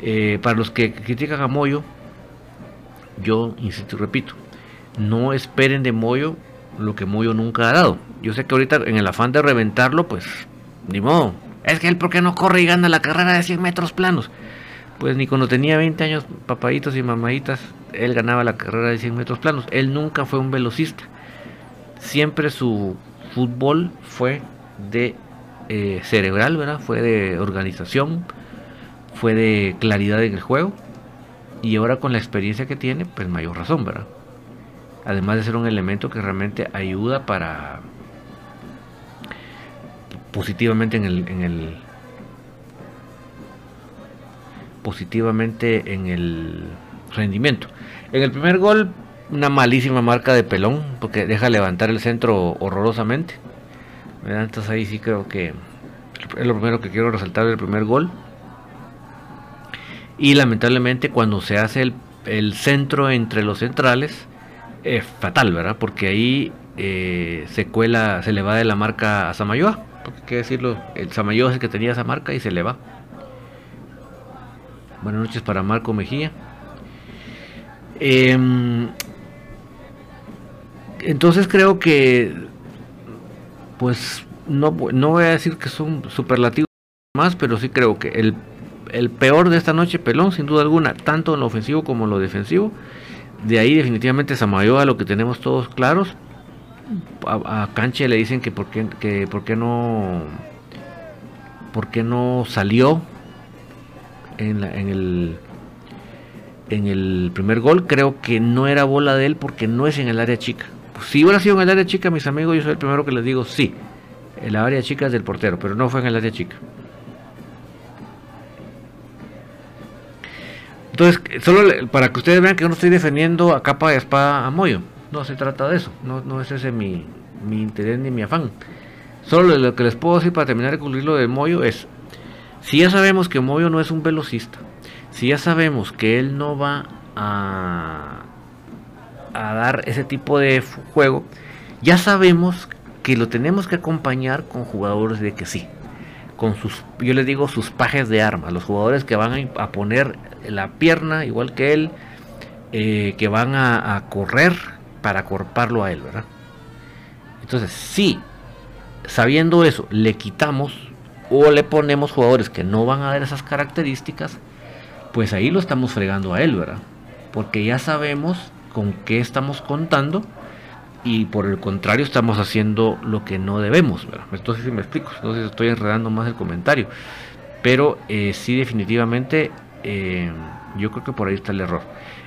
Eh, para los que critican a Moyo, yo insisto y repito, no esperen de Moyo lo que Moyo nunca ha dado. Yo sé que ahorita en el afán de reventarlo, pues ni modo. Es que él, ¿por qué no corre y gana la carrera de 100 metros planos? Pues ni cuando tenía 20 años, papaditos y mamaditas, él ganaba la carrera de 100 metros planos. Él nunca fue un velocista. Siempre su fútbol fue de eh, cerebral, ¿verdad? Fue de organización, fue de claridad en el juego. Y ahora con la experiencia que tiene, pues mayor razón, ¿verdad? Además de ser un elemento que realmente ayuda para positivamente en el, en el positivamente en el rendimiento. En el primer gol, una malísima marca de pelón, porque deja levantar el centro horrorosamente. Entonces ahí sí creo que es lo primero que quiero resaltar del primer gol. Y lamentablemente cuando se hace el, el centro entre los centrales, es fatal, ¿verdad? Porque ahí eh, se cuela, se le va de la marca a Samayoa. Porque hay que decirlo, el Samayoa es el que tenía esa marca y se le va. Buenas noches para Marco Mejía. Eh, entonces creo que, pues, no, no voy a decir que son superlativos más, pero sí creo que el, el peor de esta noche, Pelón, sin duda alguna, tanto en lo ofensivo como en lo defensivo. De ahí definitivamente Samayoa, lo que tenemos todos claros. A, Canche le dicen que por qué, que por no por qué no salió en, la, en el en el primer gol. Creo que no era bola de él porque no es en el área chica. Pues si hubiera sido en el área chica mis amigos yo soy el primero que les digo sí el área chica es del portero pero no fue en el área chica. Entonces solo para que ustedes vean que yo no estoy defendiendo a capa de espada a Moyo no se trata de eso no, no es ese mi, mi interés ni mi afán solo lo que les puedo decir para terminar de cubrir lo de Moyo es si ya sabemos que Moyo no es un velocista, si ya sabemos que él no va a, a dar ese tipo de juego, ya sabemos que lo tenemos que acompañar con jugadores de que sí. Con sus, yo les digo, sus pajes de armas, los jugadores que van a poner la pierna igual que él, eh, que van a, correr para acorparlo a él, ¿verdad? Entonces, si sabiendo eso, le quitamos o le ponemos jugadores que no van a dar esas características, pues ahí lo estamos fregando a él, ¿verdad? Porque ya sabemos con qué estamos contando y por el contrario estamos haciendo lo que no debemos, ¿verdad? Entonces si me explico, entonces estoy enredando más el comentario. Pero eh, sí definitivamente eh, yo creo que por ahí está el error.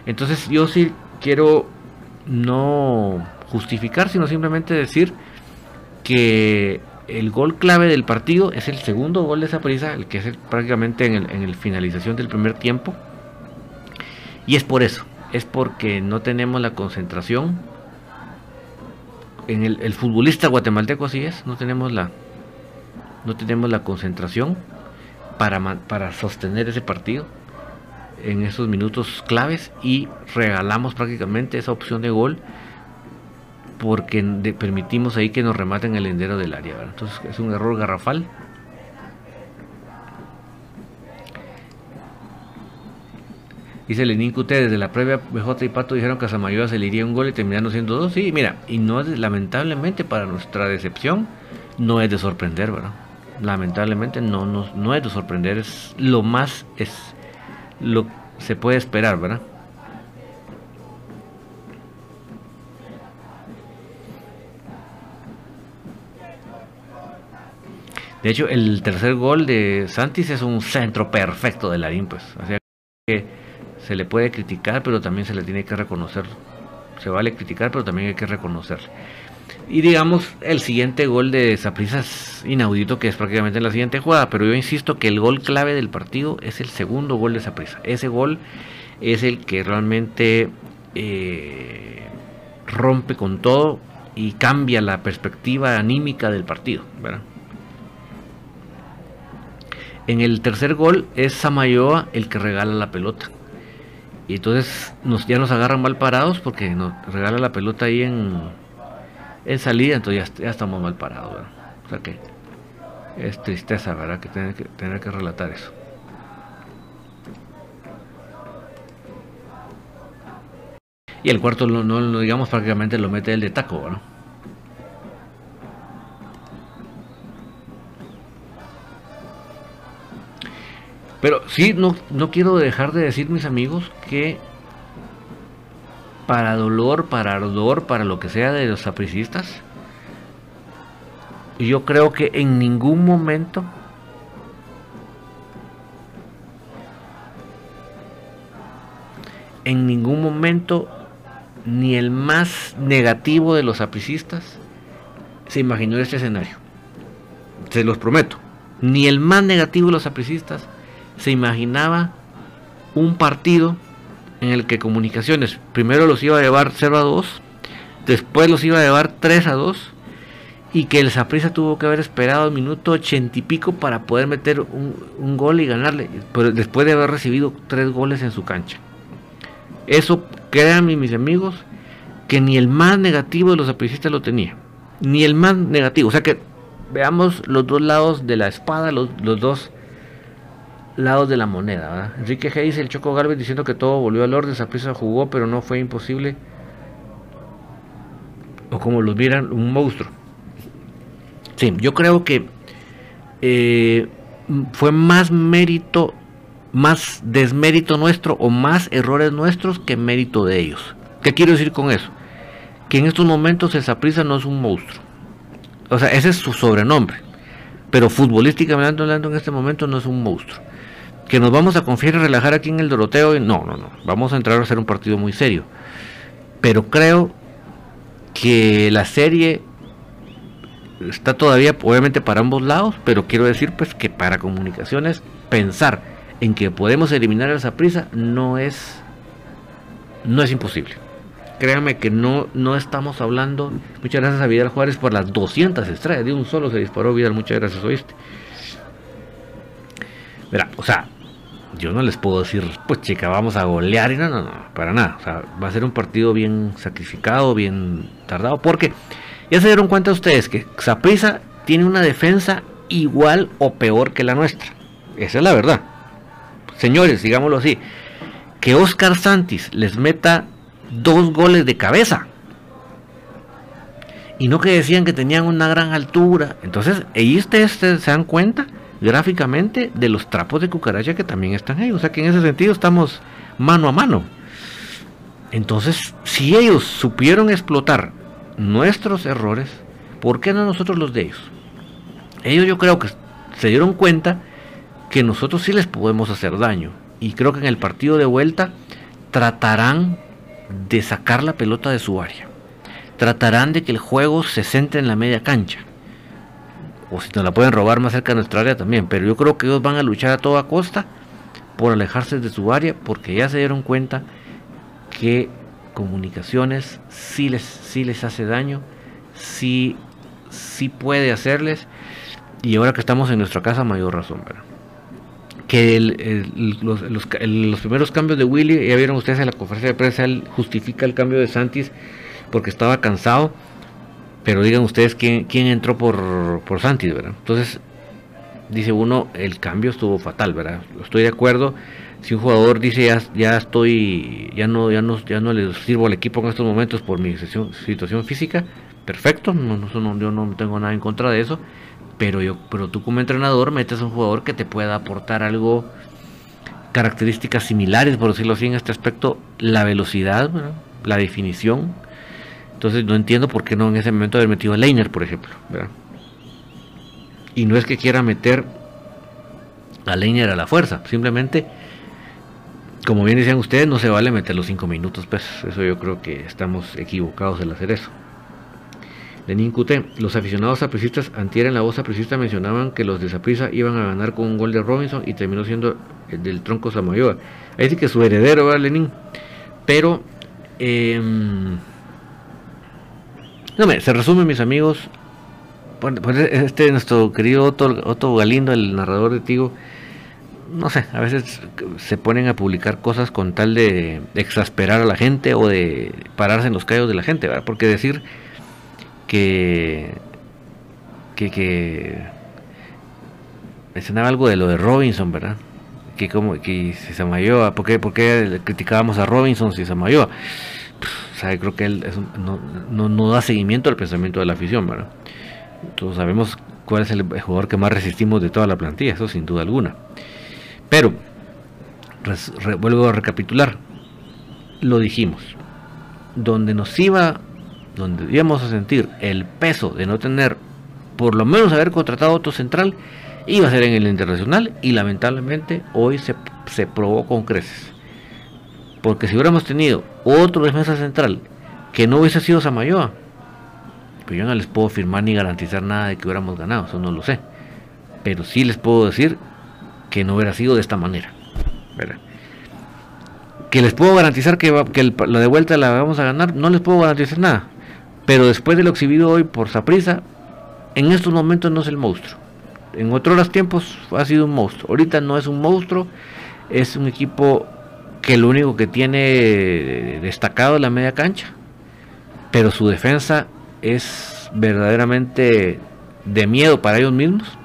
Entonces yo sí quiero no justificar, sino simplemente decir que el gol clave del partido es el segundo gol de esa prisa, el que es prácticamente en el, en finalización del primer tiempo. Y es por eso, es porque no tenemos la concentración. En el, futbolista guatemalteco así es, no tenemos la, no tenemos la concentración para, para sostener ese partido en esos minutos claves y regalamos prácticamente esa opción de gol porque permitimos ahí que nos rematen el lindero del área. Entonces es un error garrafal. Dice Lenín ustedes desde la previa BJ y Pato dijeron que a Samayoa se le iría un gol y terminaron siendo dos. Sí, mira, y no es lamentablemente para nuestra decepción, no es de sorprender, ¿verdad? Lamentablemente no, no, no es de sorprender, es lo más es lo se puede esperar, ¿verdad? De hecho, el tercer gol de Santis es un centro perfecto de Larín, pues. O sea que se le puede criticar, pero también se le tiene que reconocer. Se vale criticar, pero también hay que reconocer. Y digamos, el siguiente gol de Saprissa es inaudito, que es prácticamente en la siguiente jugada. Pero yo insisto que el gol clave del partido es el segundo gol de Saprissa. Ese gol es el que realmente eh, rompe con todo y cambia la perspectiva anímica del partido. En el tercer gol es Samayoa el que regala la pelota. Y entonces nos, ya nos agarran mal parados porque nos regala la pelota ahí en, en salida, entonces ya, estamos mal parados. O sea que es tristeza, ¿verdad? Que tener que, tener que relatar eso. Y el cuarto, no, no, digamos prácticamente lo mete el de taco, ¿no? Pero sí, no, no quiero dejar de decir, mis amigos, que para dolor, para ardor, para lo que sea de los sapricistas, yo creo que en ningún momento en ningún momento ni el más negativo de los sapricistas se imaginó este escenario. Se los prometo. Ni el más negativo de los sapricistas se imaginaba un partido en el que Comunicaciones. Primero los iba a llevar 0 a 2, después los iba a llevar 3 a 2 y que el Saprissa tuvo que haber esperado el minuto ochenta y pico para poder meter un, gol y ganarle, pero después de haber recibido tres goles en su cancha. Eso, créanme mis amigos, que ni el más negativo de los sapricistas lo tenía, ni el más negativo, o sea que veamos los dos lados de la espada, los, los dos lados de la moneda. Enrique G dice el Choco Galvez diciendo que todo volvió al orden, Saprissa jugó, pero no fue imposible. O como los vieran, un monstruo. Sí, yo creo que eh, fue más mérito, más desmérito nuestro o más errores nuestros que mérito de ellos. ¿Qué quiero decir con eso? Que en estos momentos el no es un monstruo. O sea, ese es su sobrenombre. Pero futbolísticamente hablando en este momento no es un monstruo que nos vamos a confiar y relajar aquí en el Doroteo. No, no, no. Vamos a entrar a hacer un partido muy serio. Pero creo que la serie está todavía, obviamente, para ambos lados. Pero quiero decir, pues, que para comunicaciones, pensar en que podemos eliminar a prisa no es, no es imposible. Créanme que no, no estamos hablando. Muchas gracias a Vidal Juárez por las 200 estrellas. De un solo se disparó Vidal. Muchas gracias, oíste. Verá, o sea, yo no les puedo decir, pues chica, vamos a golear y no, no, no, para nada. O sea, va a ser un partido bien sacrificado, bien tardado, porque ya se dieron cuenta ustedes que Saprisa tiene una defensa igual o peor que la nuestra. Esa es la verdad. Señores, digámoslo así, que Oscar Santis les meta dos goles de cabeza. Y no que decían que tenían una gran altura. Entonces, ahí ustedes se dan cuenta gráficamente de los trapos de cucaracha que también están ahí. O sea que en ese sentido estamos mano a mano. Entonces, si ellos supieron explotar nuestros errores, ¿por qué no nosotros los de ellos? Ellos yo creo que se dieron cuenta que nosotros sí les podemos hacer daño. Y creo que en el partido de vuelta tratarán de sacar la pelota de su área. Tratarán de que el juego se centre en la media cancha o si nos la pueden robar más cerca de nuestra área también, pero yo creo que ellos van a luchar a toda costa por alejarse de su área porque ya se dieron cuenta que comunicaciones sí les, sí les hace daño, sí, sí puede hacerles y ahora que estamos en nuestra casa mayor razón, ¿verdad? Que los, los, primeros cambios de Willy, ya vieron ustedes en la conferencia de prensa, él justifica el cambio de Santis porque estaba cansado, pero digan ustedes quién, entró por, por Santis, ¿verdad? Entonces, dice uno, el cambio estuvo fatal, ¿verdad? Estoy de acuerdo. Si un jugador dice ya, ya estoy, ya no, ya no, ya no le sirvo al equipo en estos momentos por mi situación, física, perfecto, no, no, yo no tengo nada en contra de eso, pero yo, pero tú como entrenador metes a un jugador que te pueda aportar algo, características similares, por decirlo así, en este aspecto, la velocidad, la definición. Entonces no entiendo por qué no en ese momento haber metido a Leiner, por ejemplo, ¿verdad? Y no es que quiera meter a Leiner a la fuerza, simplemente, como bien decían ustedes, no se vale meter los 5 minutos, pues eso yo creo que estamos equivocados en hacer eso. Lenin QT, los aficionados apricistas antier en la voz apricista mencionaban que los de Saprisa iban a ganar con un gol de Robinson y terminó siendo el del tronco Samayoa. Ahí sí que su heredero, ¿verdad, Lenin? Pero, em, no me, se resume, mis amigos, pues este nuestro querido Otto, Galindo, el narrador de Tigo, no sé, a veces se ponen a publicar cosas con tal de, exasperar a la gente o de pararse en los callos de la gente, ¿verdad? Porque decir que que, que mencionaba algo de lo de Robinson, ¿verdad? Que como que si se ¿por qué, ¿por qué criticábamos a Robinson si se O sea, creo que él no, no, no da seguimiento al pensamiento de la afición, ¿verdad? Todos sabemos cuál es el jugador que más resistimos de toda la plantilla, eso sin duda alguna. Pero, vuelvo a recapitular, lo dijimos, donde nos iba, donde íbamos a sentir el peso de no tener, por lo menos haber contratado otro central, iba a ser en el internacional y lamentablemente hoy se, se probó con creces. Porque si hubiéramos tenido otro defensa central que no hubiese sido Samayoa, pero yo no les puedo firmar ni garantizar nada de que hubiéramos ganado, eso no lo sé. Pero sí les puedo decir que no hubiera sido de esta manera. Que les puedo garantizar que, la de vuelta la vamos a ganar, no les puedo garantizar nada. Pero después de lo exhibido hoy por Saprisa, en estos momentos no es el monstruo. En otros tiempos ha sido un monstruo. Ahorita no es un monstruo, es un equipo que lo único que tiene destacado es la media cancha. Pero su defensa es verdaderamente de miedo para ellos mismos.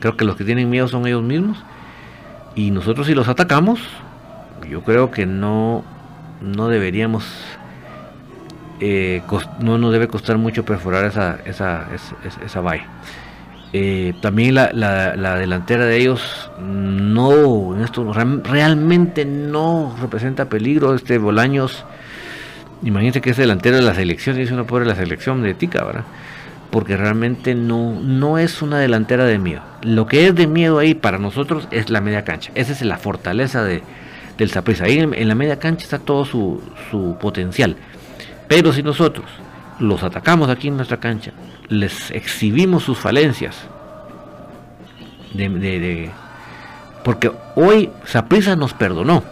Creo que los que tienen miedo son ellos mismos. Y nosotros si los atacamos, yo creo que no, no deberíamos, eh, no nos debe costar mucho perforar esa, esa, esa, valla. Eh, también la, la, delantera de ellos no, en esto realmente no representa peligro. Este Bolaños Imagínense que es delantero de la selección y es una pobre la selección de Tica, ¿verdad? Porque realmente no, no es una delantera de miedo. Lo que es de miedo ahí para nosotros es la media cancha. Esa es la fortaleza de, del Zaprisa. Ahí en, la media cancha está todo su, su potencial. Pero si nosotros los atacamos aquí en nuestra cancha, les exhibimos sus falencias, de, porque hoy Saprisa nos perdonó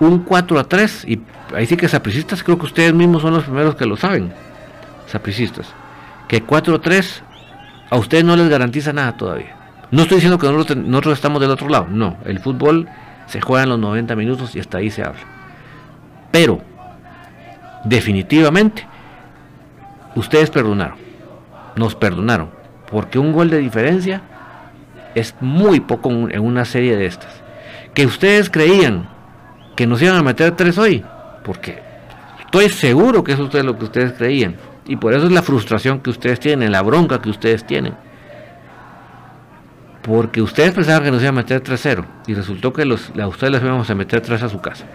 un 4 a 3 y ahí sí que sapricistas, creo que ustedes mismos son los primeros que lo saben, sapricistas, que 4-3 a ustedes no les garantiza nada todavía. No estoy diciendo que nosotros, estamos del otro lado, no, el fútbol se juega en los 90 minutos y hasta ahí se habla. Pero, definitivamente, ustedes perdonaron, nos perdonaron, porque un gol de diferencia es muy poco en una serie de estas. Que ustedes creían que nos iban a meter tres hoy, porque estoy seguro que eso es lo que ustedes creían. Y por eso es la frustración que ustedes tienen, la bronca que ustedes tienen. Porque ustedes pensaban que nos iban a meter 3-0 y resultó que los, a ustedes les íbamos a meter 3 a su casa.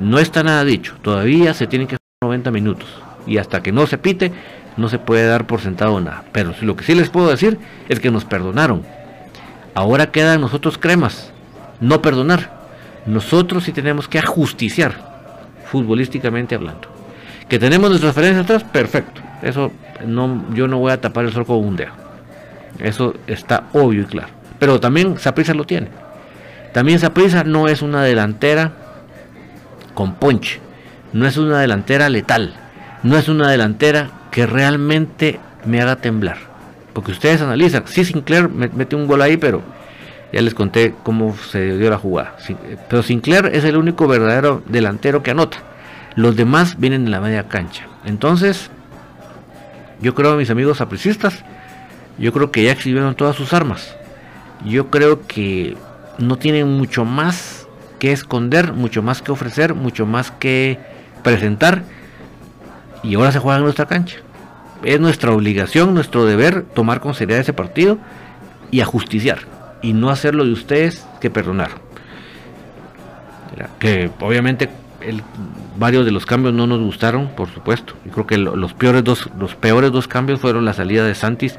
No está nada dicho, todavía se tienen que hacer 90 minutos y hasta que no se pite no se puede dar por sentado nada. Pero lo que sí les puedo decir es que nos perdonaron. Ahora quedan nosotros cremas, no perdonar. Nosotros sí tenemos que ajusticiar futbolísticamente hablando. Que tenemos nuestras referencias atrás, perfecto. Eso no, yo no voy a tapar el sol con un dedo. Eso está obvio y claro. Pero también Saprisa lo tiene. También Saprisa no es una delantera con ponche. No es una delantera letal. No es una delantera que realmente me haga temblar. Porque ustedes analizan. Sí, Sinclair mete un gol ahí, pero ya les conté cómo se dio la jugada. Pero Sinclair es el único verdadero delantero que anota. Los demás vienen en la media cancha. Entonces, yo creo, mis amigos aprecistas, yo creo que ya exhibieron todas sus armas. Yo creo que no tienen mucho más que esconder, mucho más que ofrecer, mucho más que presentar. Y ahora se juega en nuestra cancha. Es nuestra obligación, nuestro deber tomar con seriedad ese partido y ajusticiar. Y no hacer lo de ustedes que perdonar. Que obviamente varios de los cambios no nos gustaron, por supuesto. Yo creo que los peores dos, los peores dos cambios fueron la salida de Santis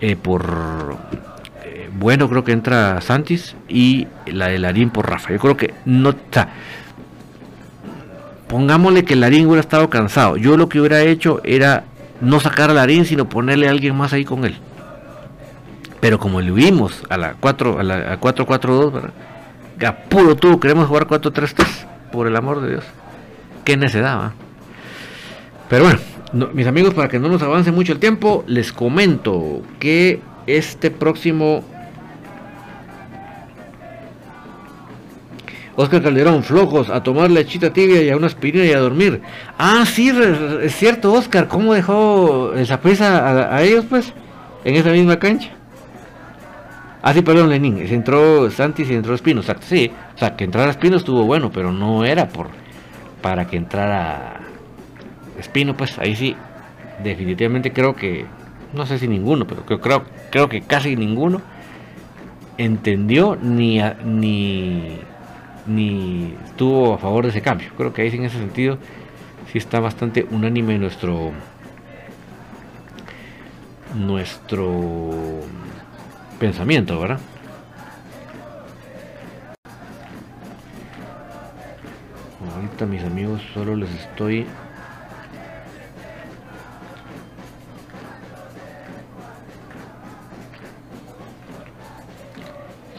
eh, por eh, bueno, creo que entra Santis y la de Larín por Rafa. Yo creo que no, o pongámosle que Larín hubiera estado cansado. Yo lo que hubiera hecho era no sacar a Larín, sino ponerle a alguien más ahí con él. Pero como le vimos a la 4 a la 4-4-2, puro tú, queremos jugar 4-3-3 por el amor de Dios. Qué necedad, Pero bueno, mis amigos, para que no nos avance mucho el tiempo, les comento que este próximo Oscar Calderón, flojos, a tomar lechita tibia y a una aspirina y a dormir. Ah, sí, es cierto, Oscar, ¿cómo dejó esa presa a, ellos, pues, en esa misma cancha? Ah, sí, perdón, Lenín, se entró Santi y se entró Espino, exacto, sí, o sea, que entrara Espino estuvo bueno, pero no era por para que entrara Espino, pues ahí sí, definitivamente creo que, no sé si ninguno, pero creo, creo, que casi ninguno entendió ni, ni, ni estuvo a favor de ese cambio. Creo que ahí en ese sentido sí está bastante unánime nuestro nuestro pensamiento, ¿verdad? Ahorita mis amigos solo les estoy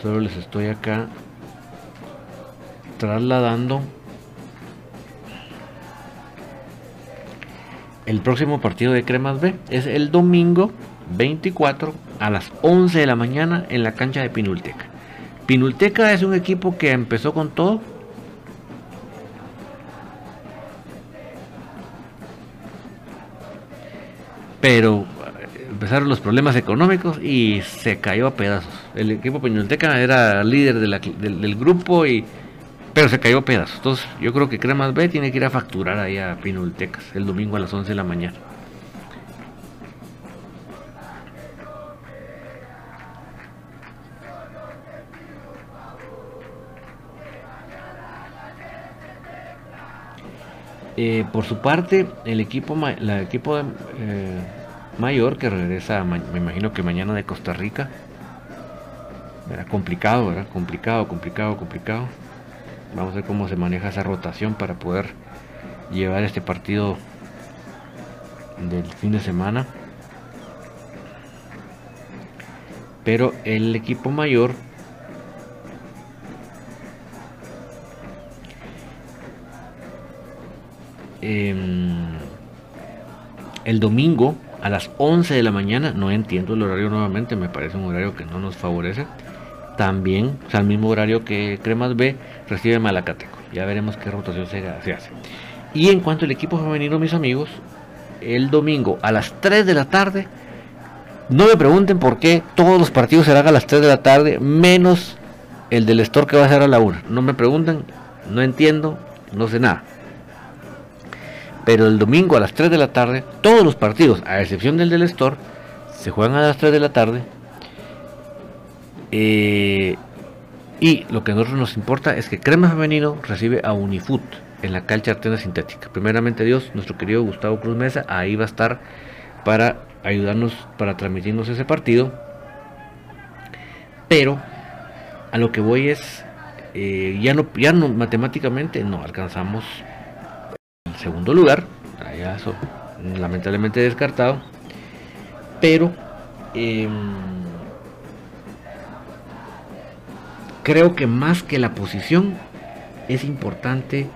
solo les estoy acá trasladando el próximo partido de Cremas B es el domingo 24 a las 11 de la mañana en la cancha de Pinulteca. Pinulteca es un equipo que empezó con todo. Pero eh, empezaron los problemas económicos y se cayó a pedazos. El equipo Pinulteca era líder del, grupo y pero se cayó a pedazos. Entonces yo creo que Cremas B tiene que ir a facturar ahí a Pinultecas el domingo a las 11 de la mañana. Eh, por su parte, el equipo, la equipo eh, mayor que regresa, me imagino que mañana de Costa Rica, era complicado, ¿verdad? Complicado, complicado, complicado. Vamos a ver cómo se maneja esa rotación para poder llevar este partido del fin de semana. Pero el equipo mayor Em, el domingo a las 11 de la mañana, no entiendo el horario nuevamente, me parece un horario que no nos favorece. También, o sea, el mismo horario que Cremas B recibe Malacateco. Ya veremos qué rotación se, hace. Y en cuanto al equipo femenino, mis amigos, el domingo a las 3 de la tarde, no me pregunten por qué todos los partidos serán a las 3 de la tarde, menos el del Store que va a ser a la 1. No me pregunten, no entiendo, no sé nada pero el domingo a las 3 de la tarde, todos los partidos, a excepción del del Store, se juegan a las 3 de la tarde. Eh, y lo que a nosotros nos importa es que Crema Femenino recibe a Unifoot en la cancha Artena Sintética. Primeramente Dios, nuestro querido Gustavo Cruz Mesa, ahí va a estar para ayudarnos, para transmitirnos ese partido. Pero a lo que voy es, eh, ya, no, ya no matemáticamente no alcanzamos segundo lugar, lamentablemente descartado, pero em, creo que más que la posición es importante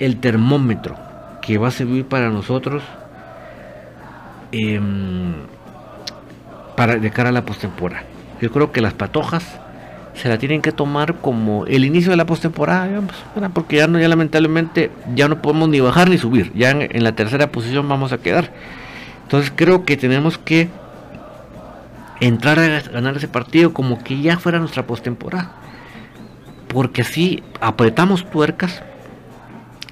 el termómetro que va a servir para nosotros em, para de cara a la postemporada. Yo creo que las patojas se la tienen que tomar como el inicio de la postemporada, porque ya no, ya lamentablemente ya no podemos ni bajar ni subir, ya en, la tercera posición vamos a quedar. Entonces creo que tenemos que entrar a ganar ese partido como que ya fuera nuestra postemporada, porque así apretamos tuercas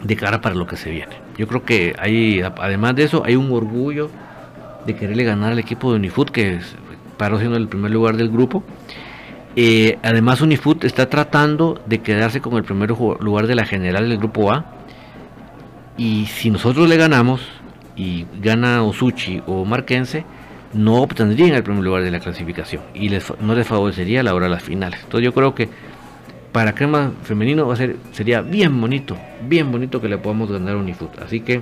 de cara para lo que se viene. Yo creo que hay, además de eso, hay un orgullo de quererle ganar al equipo de Unifoot que paró siendo el primer lugar del grupo eh, además, Unifoot está tratando de quedarse con el primer lugar de la general del grupo A. Y si nosotros le ganamos y gana Osuchi o Marquense, no obtendrían el primer lugar de la clasificación y no les favorecería la hora de las finales. Entonces, yo creo que para Crema Femenino va a ser, sería bien bonito, bien bonito que le podamos ganar a Unifoot. Así que.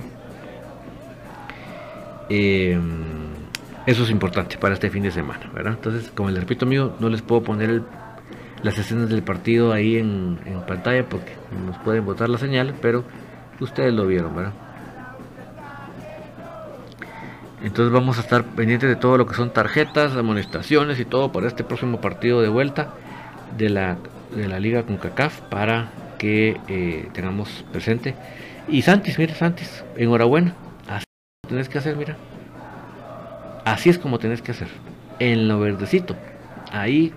Eh, eso es importante para este fin de semana, ¿verdad? Entonces, como les repito, mío, no les puedo poner las escenas del partido ahí en, pantalla porque nos pueden botar la señal, pero ustedes lo vieron, ¿verdad? Entonces vamos a estar pendientes de todo lo que son tarjetas, amonestaciones y todo para este próximo partido de vuelta de la, de la liga con CACAF para que eh, tengamos presente. Y Santis, mira Santis, enhorabuena. Así tienes que hacer, mira. Así es como tenés que hacer. En lo verdecito. Ahí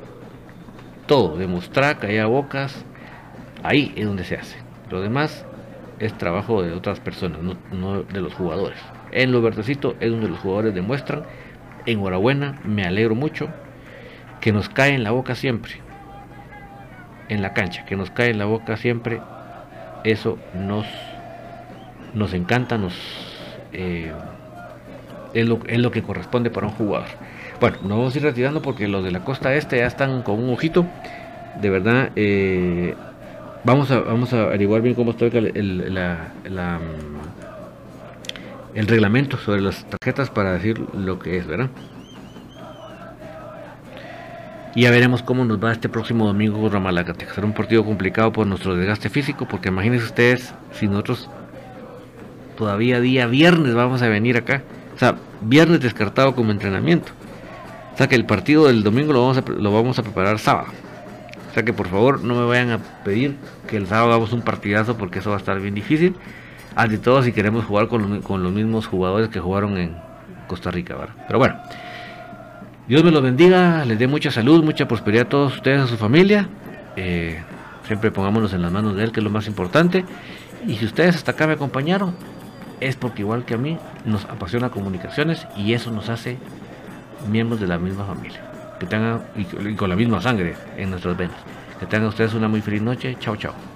todo. Demostrar, a bocas. Ahí es donde se hace. Lo demás es trabajo de otras personas, no, de los jugadores. En lo verdecito es donde los jugadores demuestran. Enhorabuena, me alegro mucho. Que nos cae en la boca siempre. En la cancha, que nos cae en la boca siempre. Eso nos, nos encanta, nos... Eh, es lo, que corresponde para un jugador. Bueno, nos vamos a ir retirando porque los de la costa este ya están con un ojito. De verdad, eh, vamos, a, vamos a averiguar bien cómo está el, la, el reglamento sobre las tarjetas para decir lo que es, ¿verdad? Y ya veremos cómo nos va este próximo domingo con Ramalacateca. Será un partido complicado por nuestro desgaste físico, porque imagínense ustedes si nosotros todavía día viernes vamos a venir acá o sea, viernes descartado como entrenamiento. O sea que el partido del domingo lo vamos a, lo vamos a preparar sábado. O sea que por favor no me vayan a pedir que el sábado hagamos un partidazo porque eso va a estar bien difícil. Ante todo si queremos jugar con, los mismos jugadores que jugaron en Costa Rica. ¿verdad? Pero bueno, Dios me los bendiga, les dé mucha salud, mucha prosperidad a todos ustedes, a su familia. Eh, siempre pongámonos en las manos de Él, que es lo más importante. Y si ustedes hasta acá me acompañaron, es porque igual que a mí nos apasiona comunicaciones y eso nos hace miembros de la misma familia. Que tengan y, con la misma sangre en nuestras venas. Que tengan ustedes una muy feliz noche. Chao, chao.